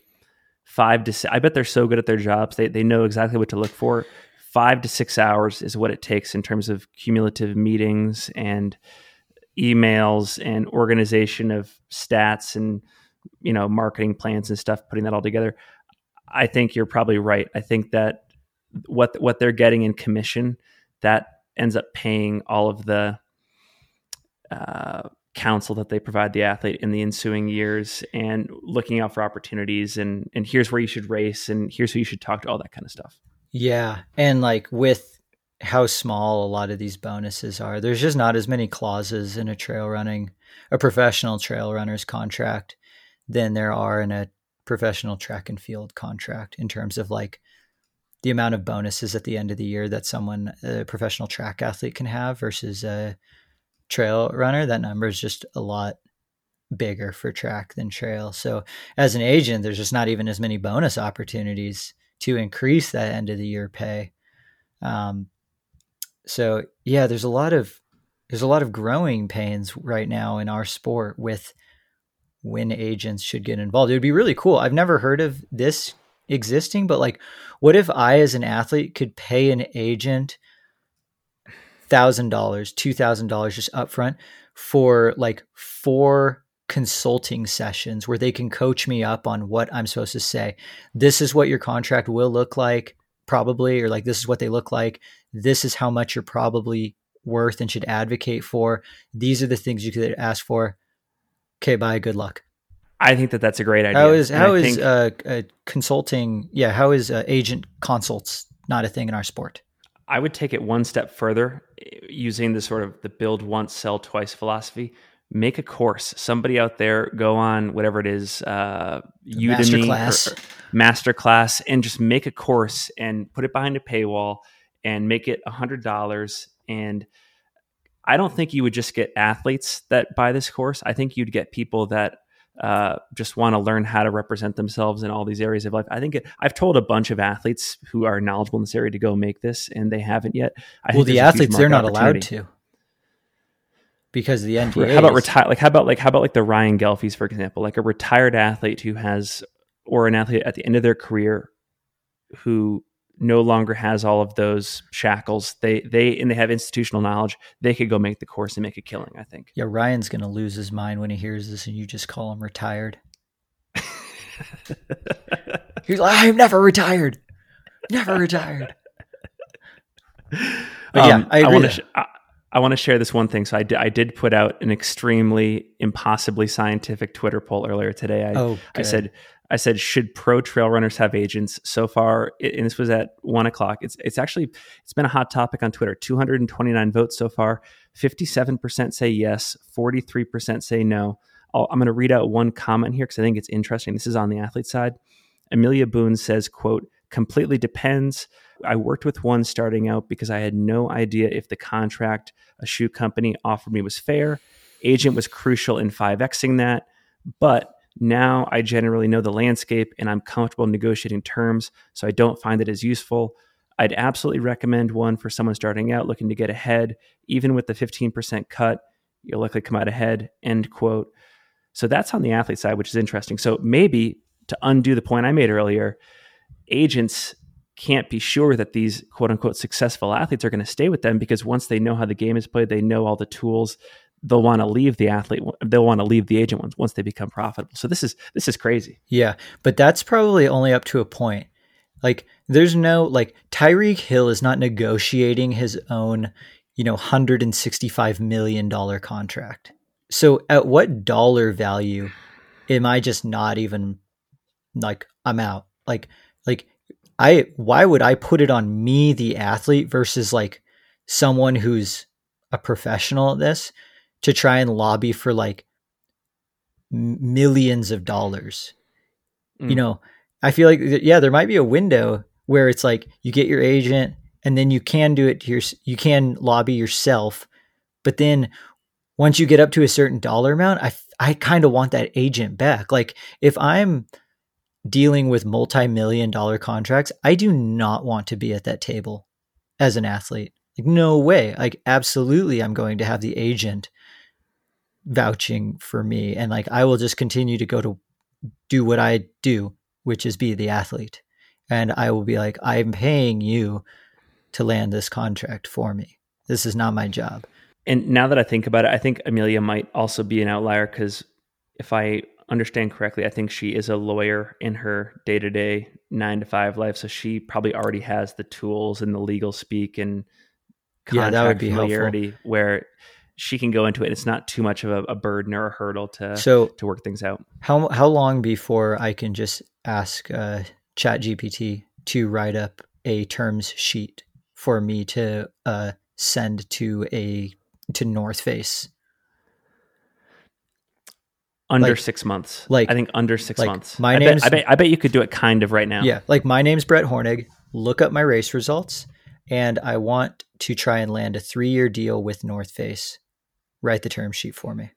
A: five to. Six, I bet they're so good at their jobs. They they know exactly what to look for. Five to six hours is what it takes in terms of cumulative meetings and emails and organization of stats and you know marketing plans and stuff. Putting that all together, I think you're probably right. I think that what what they're getting in commission that ends up paying all of the uh, counsel that they provide the athlete in the ensuing years and looking out for opportunities and and here's where you should race and here's who you should talk to all that kind of stuff.
B: Yeah. And like with how small a lot of these bonuses are there's just not as many clauses in a trail running a professional trail runner's contract than there are in a professional track and field contract in terms of like the amount of bonuses at the end of the year that someone a professional track athlete can have versus a trail runner that number is just a lot bigger for track than trail. So as an agent there's just not even as many bonus opportunities to increase that end of the year pay. Um, so yeah there's a lot of there's a lot of growing pains right now in our sport with when agents should get involved. It would be really cool. I've never heard of this existing, but like, what if I, as an athlete, could pay an agent thousand dollars, two thousand dollars just upfront for like four consulting sessions where they can coach me up on what I'm supposed to say. This is what your contract will look like, probably, or like this is what they look like. This is how much you're probably worth and should advocate for. These are the things you could ask for. Okay, bye. Good luck.
A: I think that that's a great idea.
B: How is how is think, uh, uh, consulting? Yeah, how is uh, agent consults not a thing in our sport?
A: I would take it one step further, using the sort of the build once, sell twice philosophy. Make a course. Somebody out there go on whatever it is, uh, Udemy,
B: masterclass,
A: masterclass, and just make a course and put it behind a paywall and make it a hundred dollars. And I don't think you would just get athletes that buy this course. I think you'd get people that uh, just want to learn how to represent themselves in all these areas of life. I think it, I've told a bunch of athletes who are knowledgeable in this area to go make this, and they haven't yet.
B: I well, the athletes they're not allowed to because the NDA.
A: How about retire? Like how about like how about like the Ryan Ghelfis, for example, like a retired athlete who has or an athlete at the end of their career who no longer has all of those shackles. They they and they have institutional knowledge. They could go make the course and make a killing. I think.
B: Yeah, Ryan's gonna lose his mind when he hears this, and you just call him retired. He's like, I'm never retired. Never retired.
A: But yeah, um, I, I want to. Sh- I, I want to share this one thing. So I, d- I did put out an extremely impossibly scientific Twitter poll earlier today. I, oh, I said I said, should pro trail runners have agents? So far, and this was at one o'clock. It's it's actually it's been a hot topic on Twitter. Two hundred and twenty nine votes so far. Fifty seven percent say yes. Forty three percent say no. i am going to read out one comment here because I think it's interesting. This is on the athlete side. Amelia Boone says, "quote Completely depends. I worked with one starting out because I had no idea if the contract a shoe company offered me was fair. Agent was crucial in 5xing that, but." Now I generally know the landscape and I'm comfortable negotiating terms, so I don't find it as useful. I'd absolutely recommend one for someone starting out looking to get ahead. Even with the 15% cut, you'll likely come out ahead. End quote. So that's on the athlete side, which is interesting. So maybe to undo the point I made earlier, agents can't be sure that these quote unquote successful athletes are going to stay with them because once they know how the game is played, they know all the tools they'll want to leave the athlete they'll want to leave the agent once once they become profitable. So this is this is crazy.
B: Yeah but that's probably only up to a point. Like there's no like Tyreek Hill is not negotiating his own you know 165 million dollar contract. So at what dollar value am i just not even like i'm out? Like like i why would i put it on me the athlete versus like someone who's a professional at this to try and lobby for like millions of dollars. Mm. You know, I feel like yeah, there might be a window where it's like you get your agent and then you can do it to your you can lobby yourself, but then once you get up to a certain dollar amount, I I kind of want that agent back. Like if I'm dealing with multi-million dollar contracts, I do not want to be at that table as an athlete. Like no way. Like absolutely I'm going to have the agent vouching for me and like I will just continue to go to do what I do, which is be the athlete. And I will be like I'm paying you to land this contract for me. This is not my job.
A: And now that I think about it, I think Amelia might also be an outlier cuz if I understand correctly, I think she is a lawyer in her day-to-day 9 to 5 life, so she probably already has the tools and the legal speak and
B: yeah, that would be familiarity
A: helpful. where she can go into it. It's not too much of a, a, burden or a hurdle to so to work things out.
B: How how long before I can just ask uh, Chat GPT to write up a terms sheet for me to uh, send to a to North Face?
A: Under like, six months. Like I think under six like months.
B: My
A: bet, I bet I bet you could do it kind of right now.
B: Yeah, like my name's Brett Hornig. Look up my race results, and I want to try and land a three year deal with North Face write the term sheet for me.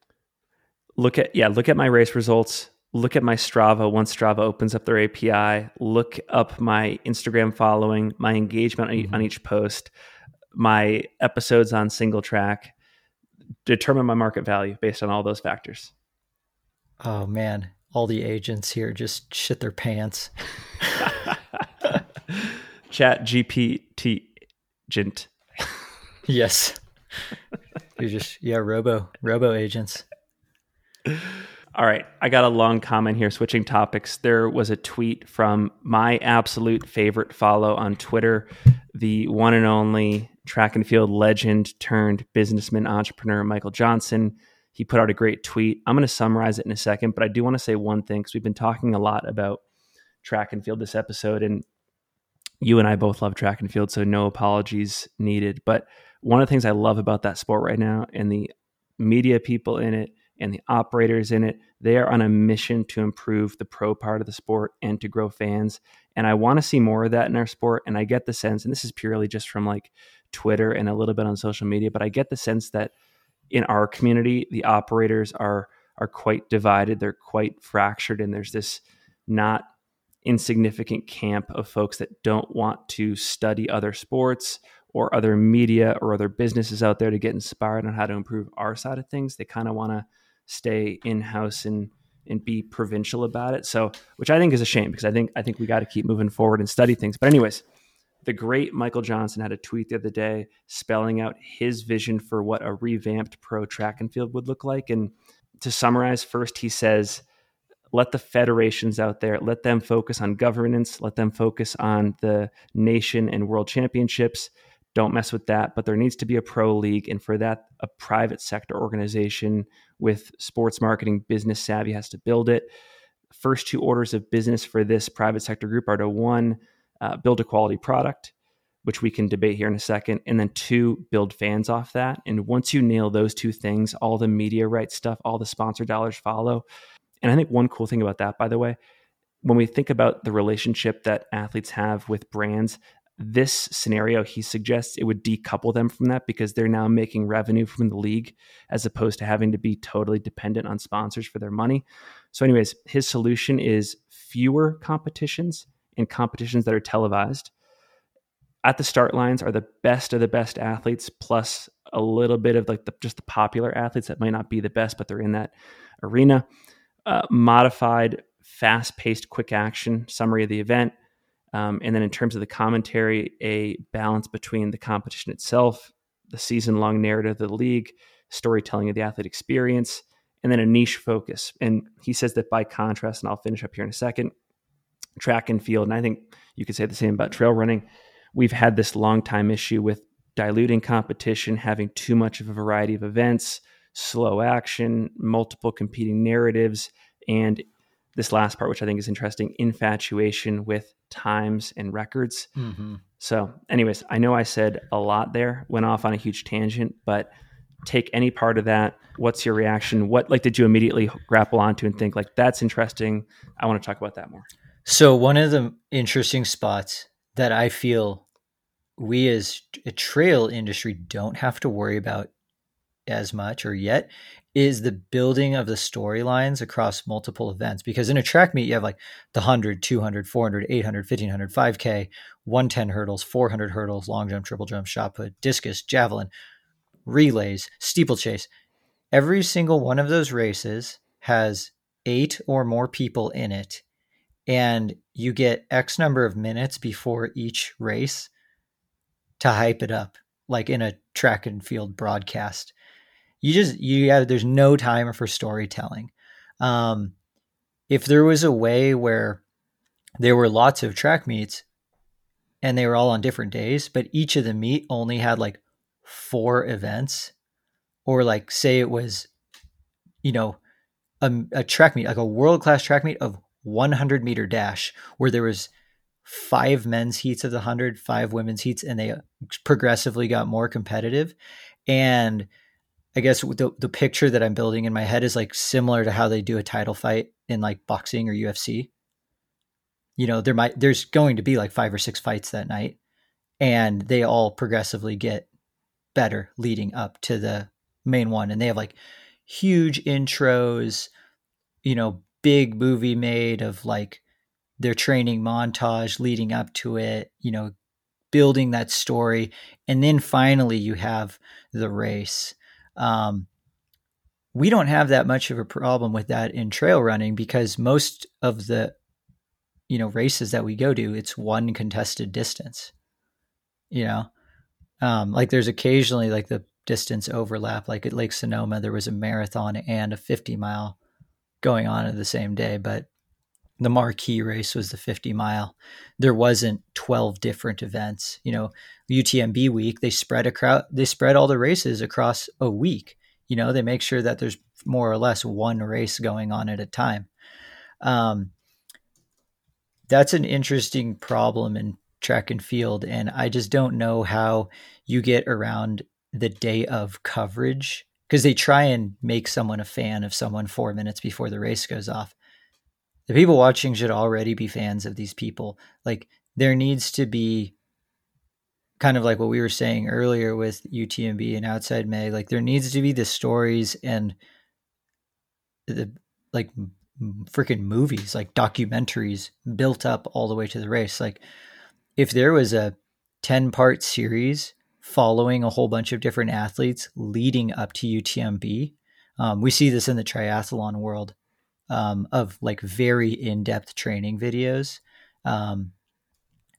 A: Look at yeah, look at my race results. Look at my Strava once Strava opens up their API. Look up my Instagram following, my engagement mm-hmm. on each post, my episodes on single track. Determine my market value based on all those factors.
B: Oh man, all the agents here just shit their pants.
A: Chat GPT gent.
B: yes. You're just yeah, robo robo agents.
A: All right, I got a long comment here. Switching topics, there was a tweet from my absolute favorite follow on Twitter, the one and only track and field legend turned businessman entrepreneur Michael Johnson. He put out a great tweet. I'm going to summarize it in a second, but I do want to say one thing because we've been talking a lot about track and field this episode, and you and I both love track and field, so no apologies needed. But one of the things I love about that sport right now and the media people in it and the operators in it, they are on a mission to improve the pro part of the sport and to grow fans. And I want to see more of that in our sport. And I get the sense, and this is purely just from like Twitter and a little bit on social media, but I get the sense that in our community, the operators are are quite divided. They're quite fractured, and there's this not insignificant camp of folks that don't want to study other sports or other media or other businesses out there to get inspired on how to improve our side of things. They kind of want to stay in house and and be provincial about it. So, which I think is a shame because I think I think we got to keep moving forward and study things. But anyways, the great Michael Johnson had a tweet the other day spelling out his vision for what a revamped pro track and field would look like. And to summarize, first he says, let the federations out there let them focus on governance, let them focus on the nation and world championships don't mess with that. But there needs to be a pro league. And for that, a private sector organization with sports marketing business savvy has to build it. First two orders of business for this private sector group are to one, uh, build a quality product, which we can debate here in a second. And then two, build fans off that. And once you nail those two things, all the media rights stuff, all the sponsor dollars follow. And I think one cool thing about that, by the way, when we think about the relationship that athletes have with brands, this scenario, he suggests it would decouple them from that because they're now making revenue from the league as opposed to having to be totally dependent on sponsors for their money. So, anyways, his solution is fewer competitions and competitions that are televised. At the start lines are the best of the best athletes, plus a little bit of like the, just the popular athletes that might not be the best, but they're in that arena. Uh, modified, fast paced, quick action summary of the event um, and then in terms of the commentary, a balance between the competition itself, the season long narrative of the league, storytelling of the athlete experience, and then a niche focus. And he says that by contrast, and I'll finish up here in a second, track and field, and I think you could say the same about trail running. We've had this long time issue with diluting competition, having too much of a variety of events, slow action, multiple competing narratives, and this last part, which I think is interesting, infatuation with times and records. Mm-hmm. So, anyways, I know I said a lot there, went off on a huge tangent, but take any part of that. What's your reaction? What like did you immediately grapple onto and think like that's interesting? I want to talk about that more.
B: So one of the interesting spots that I feel we as a trail industry don't have to worry about as much or yet is the building of the storylines across multiple events. Because in a track meet you have like the 100 200 400 800 1500 5k 110 hurdles 400 hurdles long jump triple jump shot put discus javelin relays steeplechase. Every single one of those races has eight or more people in it and you get x number of minutes before each race to hype it up like in a track and field broadcast you just you have there's no time for storytelling. Um if there was a way where there were lots of track meets and they were all on different days but each of the meet only had like four events or like say it was you know a, a track meet like a world class track meet of 100 meter dash where there was five men's heats of the 100 five women's heats and they progressively got more competitive. And I guess the the picture that I'm building in my head is like similar to how they do a title fight in like boxing or UFC. You know, there might there's going to be like five or six fights that night, and they all progressively get better leading up to the main one, and they have like huge intros, you know, big movie made of like their training montage leading up to it, you know, building that story, and then finally you have the race um, we don't have that much of a problem with that in trail running because most of the you know races that we go to it's one contested distance you know? Um, like there's occasionally like the distance overlap. Like at lake sonoma there was a marathon and a 50 mile going on at the same day but the marquee race was the 50 mile. There wasn't 12 different events. You know utmb week they spread a crowd they spread all the races across a week. You know they make sure that there's more or less one race going on at a time. Um, that's an interesting problem in track and field and i just don't know how you get around the day of coverage because they try and make someone a fan of someone four minutes before the race goes off the people watching should already be fans of these people. Like there needs to be kind of like what we were saying earlier with UTMB and Outside Mag, like there needs to be the stories and the like freaking movies, like documentaries built up all the way to the race. Like if there was a 10 part series following a whole bunch of different athletes leading up to UTMB, um, we see this in the triathlon world um, of like very in depth training videos, um,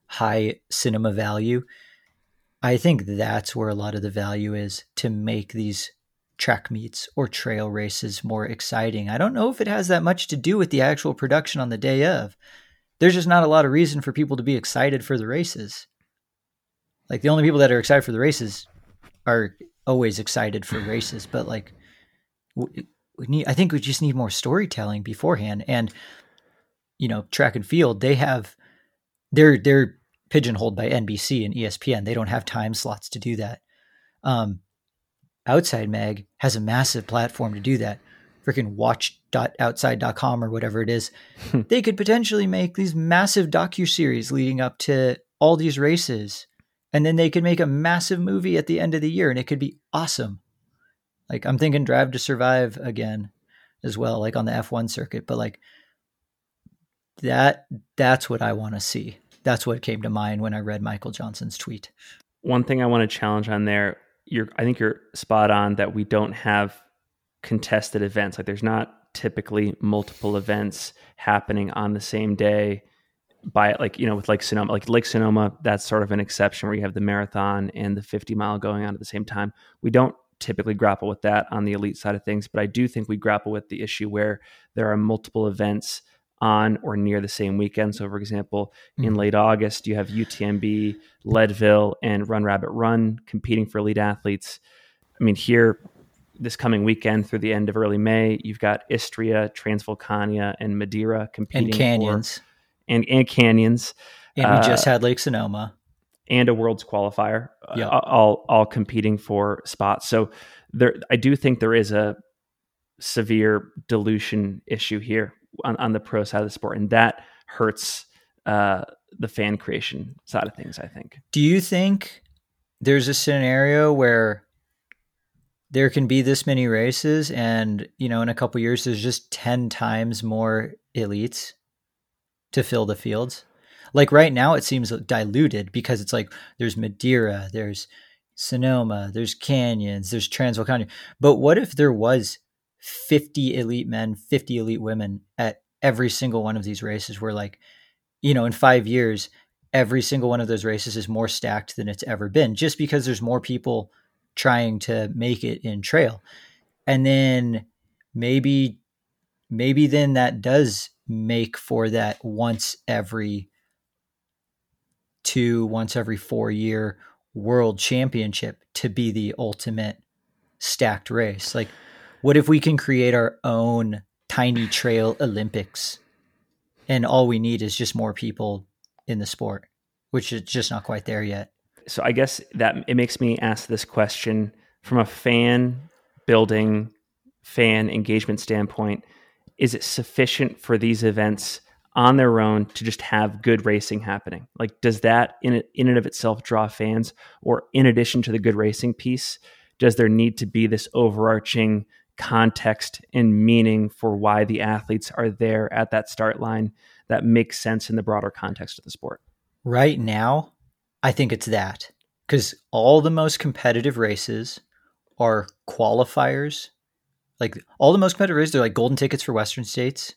B: high cinema value. I think that's where a lot of the value is to make these track meets or trail races more exciting. I don't know if it has that much to do with the actual production on the day of. There's just not a lot of reason for people to be excited for the races. Like the only people that are excited for the races are always excited for races, but like we need I think we just need more storytelling beforehand and you know, track and field, they have they're they're pigeonholed by NBC and ESPN. They don't have time slots to do that. Um, Outside Mag has a massive platform to do that. Freaking watch.outside.com or whatever it is. Hmm. they could potentially make these massive docu series leading up to all these races. And then they could make a massive movie at the end of the year and it could be awesome. Like I'm thinking Drive to Survive again as well, like on the F1 circuit, but like that that's what I want to see. That's what came to mind when I read Michael Johnson's tweet.
A: One thing I want to challenge on there you're I think you're spot on that we don't have contested events. Like there's not typically multiple events happening on the same day by like you know with like Sonoma like Lake Sonoma that's sort of an exception where you have the marathon and the 50 mile going on at the same time. We don't typically grapple with that on the elite side of things, but I do think we grapple with the issue where there are multiple events on or near the same weekend. So, for example, mm-hmm. in late August, you have UTMB, Leadville, and Run Rabbit Run competing for elite athletes. I mean, here this coming weekend through the end of early May, you've got Istria, Transvolcania, and Madeira competing
B: and canyons,
A: for, and and canyons.
B: And we uh, just had Lake Sonoma
A: and a world's qualifier, uh, yep. uh, all all competing for spots. So there, I do think there is a severe dilution issue here on, on the pro side of the sport, and that hurts uh, the fan creation side of things. I think.
B: Do you think there's a scenario where there can be this many races, and you know, in a couple years, there's just ten times more elites to fill the fields? Like right now, it seems diluted because it's like there's Madeira, there's Sonoma, there's canyons, there's Transvolcania. But what if there was 50 elite men, 50 elite women at every single one of these races where like, you know, in five years, every single one of those races is more stacked than it's ever been just because there's more people trying to make it in trail. And then maybe, maybe then that does make for that once every two, once every four year world championship to be the ultimate stacked race. Like, what if we can create our own tiny trail Olympics and all we need is just more people in the sport, which is just not quite there yet?
A: So I guess that it makes me ask this question from a fan building, fan engagement standpoint. Is it sufficient for these events on their own to just have good racing happening? Like, does that in in and of itself draw fans, or in addition to the good racing piece, does there need to be this overarching context and meaning for why the athletes are there at that start line that makes sense in the broader context of the sport.
B: Right now, I think it's that because all the most competitive races are qualifiers. Like all the most competitive races, they're like golden tickets for Western states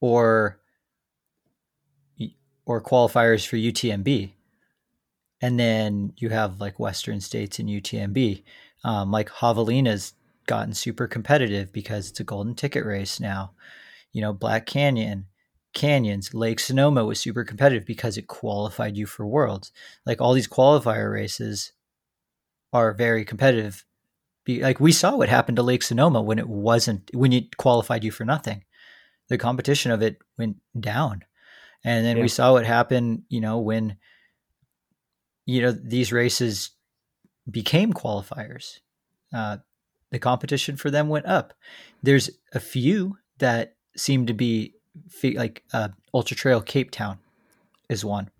B: or or qualifiers for UTMB. And then you have like Western states and UTMB. Um, like Javelina's gotten super competitive because it's a golden ticket race now. You know, Black Canyon, Canyons, Lake Sonoma was super competitive because it qualified you for worlds. Like all these qualifier races are very competitive. Like we saw what happened to Lake Sonoma when it wasn't when it qualified you for nothing. The competition of it went down. And then yeah. we saw what happened, you know, when you know these races became qualifiers. Uh, the competition for them went up. There's a few that seem to be like uh, Ultra Trail Cape Town is one.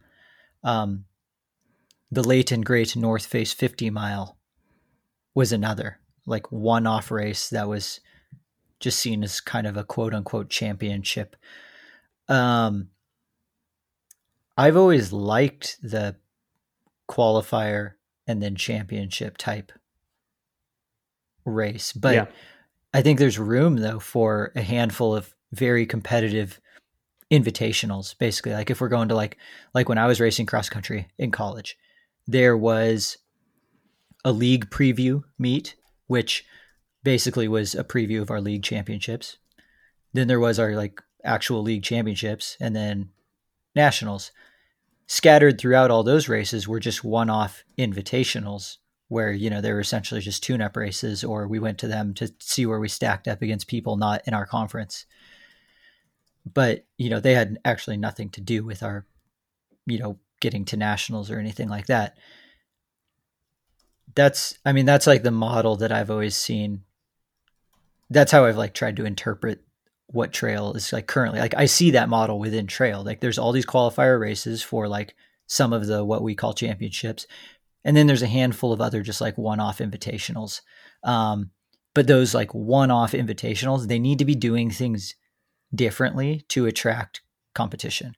B: Um, the and Great North Face 50 mile was another, like one off race that was just seen as kind of a quote unquote championship. Um, I've always liked the qualifier and then championship type race, but yeah. I think there's room though for a handful of very competitive invitationals basically like if we're going to like like when I was racing cross country in college there was a league preview meet which basically was a preview of our league championships then there was our like actual league championships and then nationals. Scattered throughout all those races were just one-off invitationals where you know they were essentially just tune-up races or we went to them to see where we stacked up against people not in our conference. But you know they had actually nothing to do with our you know getting to nationals or anything like that. That's i mean that's like the model that i've always seen. That's how i've like tried to interpret what trail is like currently like i see that model within trail like there's all these qualifier races for like some of the what we call championships and then there's a handful of other just like one-off invitationals um, but those like one-off invitationals they need to be doing things differently to attract competition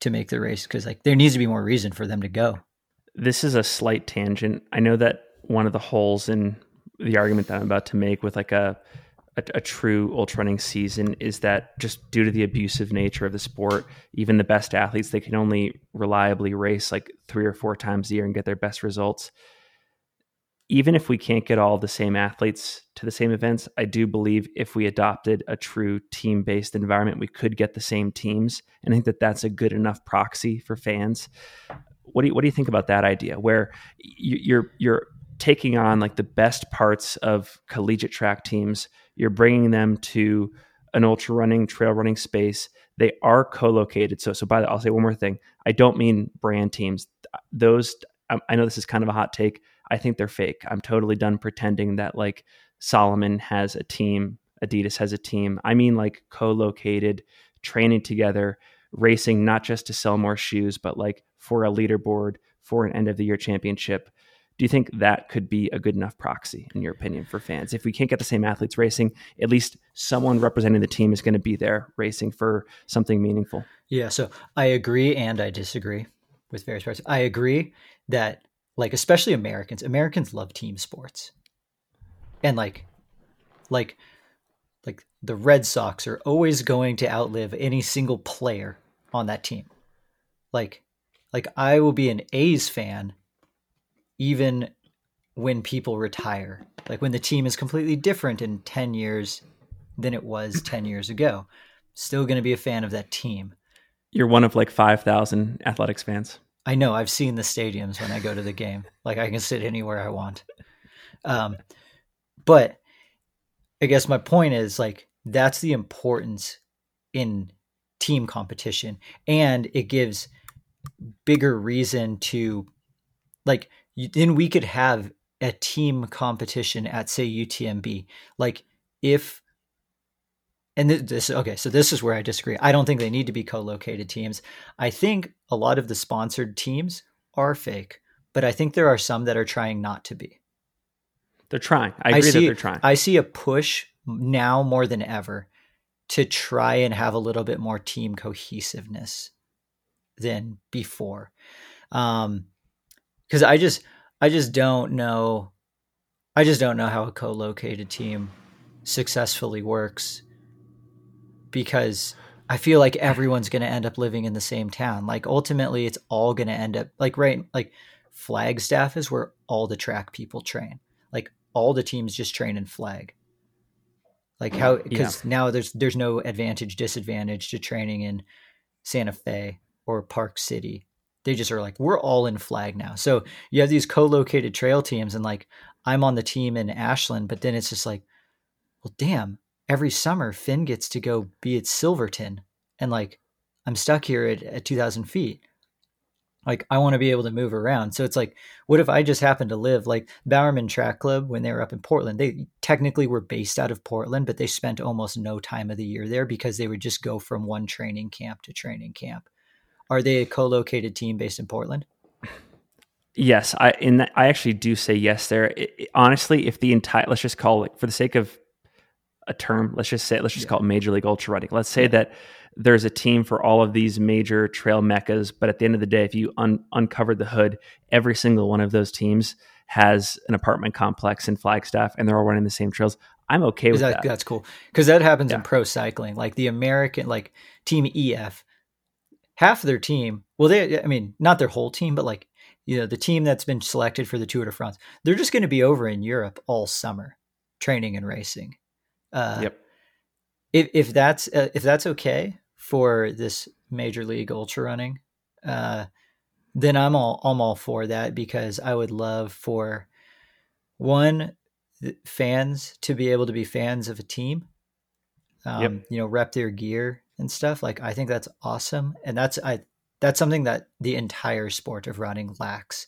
B: to make the race because like there needs to be more reason for them to go.
A: This is a slight tangent. I know that one of the holes in the argument that i'm about to make with like a a, a, true ultra running season is that just due to the abusive nature of the sport even the best athletes they can only reliably race like three or four times a year and get their best results even if we can't get all the same athletes to the same events, I do believe if we adopted a true team based environment, we could get the same teams. And I think that that's a good enough proxy for fans. What do you, what do you think about that idea where you're, you're taking on like the best parts of collegiate track teams, you're bringing them to an ultra running, trail running space. They are co-located. So, so by the, I'll say one more thing. I don't mean brand teams. Those, um, I know this is kind of a hot take I think they're fake. I'm totally done pretending that like Salomon has a team, Adidas has a team. I mean like co-located, training together, racing not just to sell more shoes, but like for a leaderboard, for an end of the year championship. Do you think that could be a good enough proxy, in your opinion, for fans? If we can't get the same athletes racing, at least someone representing the team is going to be there racing for something meaningful.
B: Yeah, so I agree and I disagree with various parts. I agree that like especially Americans. Americans love team sports. And like like like the Red Sox are always going to outlive any single player on that team. Like like I will be an A's fan even when people retire. Like when the team is completely different in 10 years than it was 10 years ago. Still going to be a fan of that team.
A: You're one of like 5,000 athletics fans.
B: I know I've seen the stadiums when I go to the game. Like I can sit anywhere I want. Um, but I guess my point is like that's the importance in team competition, and it gives bigger reason to like. Then we could have a team competition at say UTMB. Like if and this okay so this is where i disagree. I don't think they need to be co-located teams. I think a lot of the sponsored teams are fake but i think there are some that are trying not to be.
A: They're trying. I agree I see, that they're trying.
B: I see a push now more than ever to try and have a little bit more team cohesiveness than before. Um because i just i just don't know i just don't know how a co-located team successfully works because I feel like everyone's going to end up living in the same town. Like ultimately, it's all going to end up like right like Flagstaff is where all the track people train. Like all the teams just train in Flag. Like how because yeah. now there's there's no advantage disadvantage to training in Santa Fe or Park City. They just are like we're all in Flag now. So you have these co-located trail teams, and like I'm on the team in Ashland, but then it's just like, well, damn, every summer Finn gets to go be at Silverton and like I'm stuck here at, at 2000 feet. Like I want to be able to move around. So it's like, what if I just happen to live like Bowerman Track Club when they were up in Portland? They technically were based out of Portland, but they spent almost no time of the year there because they would just go from one training camp to training camp. Are they a co-located team based in Portland?
A: Yes, I in that, I actually do say yes there. It, it, honestly, if the entire let's just call it for the sake of a term. Let's just say let's just yeah. call it Major League Ultra Running. Let's say yeah. that there's a team for all of these major trail meccas, but at the end of the day, if you un- uncovered the hood, every single one of those teams has an apartment complex in Flagstaff, and they're all running the same trails. I'm okay with that,
B: that. That's cool because that happens yeah. in pro cycling. Like the American, like Team EF, half of their team. Well, they, I mean, not their whole team, but like you know, the team that's been selected for the Tour de France, they're just going to be over in Europe all summer, training and racing. Uh, yep. If if that's uh, if that's okay for this major league ultra running, uh, then I'm all I'm all for that because I would love for one fans to be able to be fans of a team. Um, yep. You know, rep their gear and stuff. Like I think that's awesome, and that's I that's something that the entire sport of running lacks.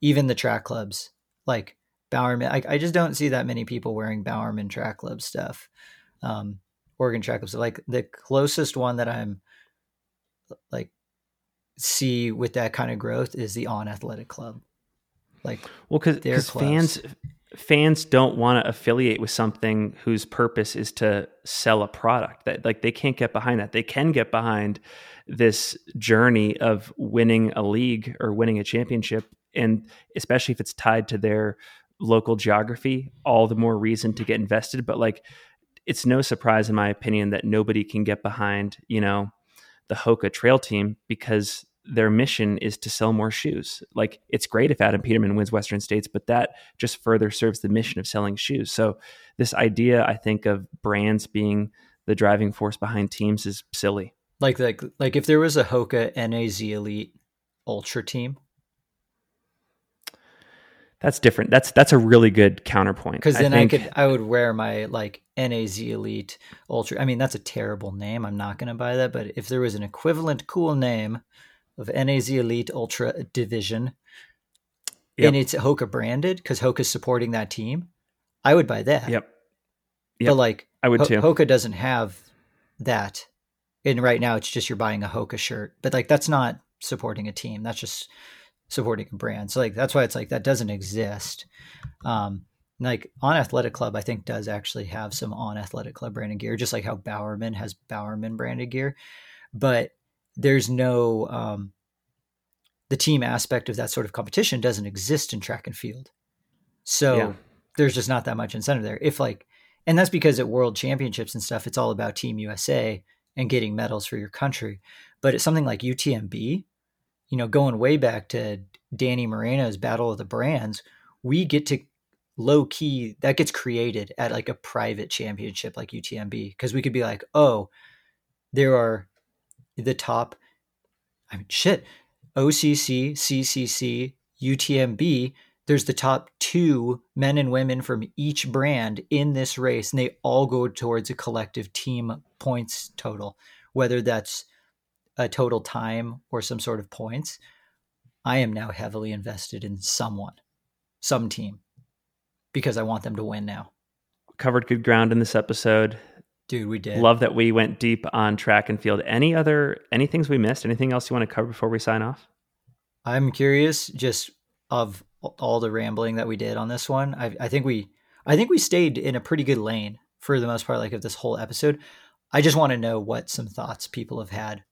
B: Even the track clubs, like Bowerman, I, I just don't see that many people wearing Bowerman track club stuff. Um, Oregon track clubs, like the closest one that I'm like see with that kind of growth is the on athletic club. Like,
A: well, because fans fans don't want to affiliate with something whose purpose is to sell a product that like they can't get behind that. They can get behind this journey of winning a league or winning a championship and especially if it's tied to their local geography all the more reason to get invested. But like it's no surprise in my opinion that nobody can get behind you know the hoka trail team because their mission is to sell more shoes. Like it's great if Adam mm-hmm. Peterman wins Western States, but that just further serves the mission of selling shoes. So this idea, I think, of brands being the driving force behind teams is silly.
B: Like like like if there was a Hoka NAZ Elite Ultra team.
A: That's different. That's that's a really good counterpoint.
B: Because then I, think... I could I would wear my like NAZ Elite Ultra. I mean, that's a terrible name. I'm not going to buy that. But if there was an equivalent cool name of NAZ Elite Ultra Division, yep. and it's Hoka branded because Hoka's supporting that team, I would buy that.
A: Yep.
B: yep. But like,
A: I would too.
B: Hoka doesn't have that, and right now it's just you're buying a Hoka shirt. But like, that's not supporting a team. That's just supporting a brand. So like, that's why it's like that doesn't exist. Um, like on athletic club i think does actually have some on athletic club branded gear just like how bowerman has bowerman branded gear but there's no um, the team aspect of that sort of competition doesn't exist in track and field. So yeah. there's just not that much incentive there. If like, and that's because at world championships and stuff, it's all about Team USA and getting medals for your country. But it's something like UTMB, you know, going way back to Danny Moreno's Battle of the Brands, we get to low key that gets created at like a private championship like UTMB because we could be like, oh, there are the top, I mean, shit, OCC, CCC, UTMB, there's the top two men and women from each brand in this race, and they all go towards a collective team points total, whether that's a total time or some sort of points. I am now heavily invested in someone, some team, because I want them to win now.
A: Covered good ground in this episode.
B: Dude, we did.
A: Love that we went deep on track and field. Any other any things we missed? Anything else you want to cover before we sign off?
B: I'm curious just of all the rambling that we did on this one. I, I think we I think we stayed in a pretty good lane for the most part, like of this whole episode. I just want to know what some thoughts people have had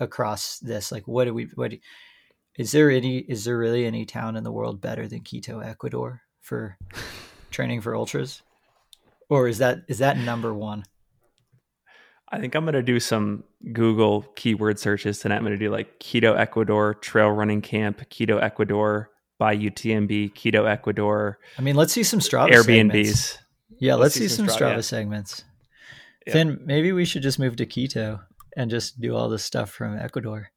B: across this. Like, what do we? What do, is there any? Is there really any town in the world better than Quito, Ecuador, for training for ultras, or is that is that number one?
A: I think I'm going to do some Google keyword searches tonight. I'm going to do like Quito Ecuador trail running camp, Quito Ecuador by UTMB, Quito Ecuador.
B: I mean, let's see some Strava
A: Airbnbs.
B: Segments. Yeah, let's, let's see, see, some Strava, Strava yeah. segments. Yeah. Finn, maybe we should just move to Quito and just do all this stuff from Ecuador.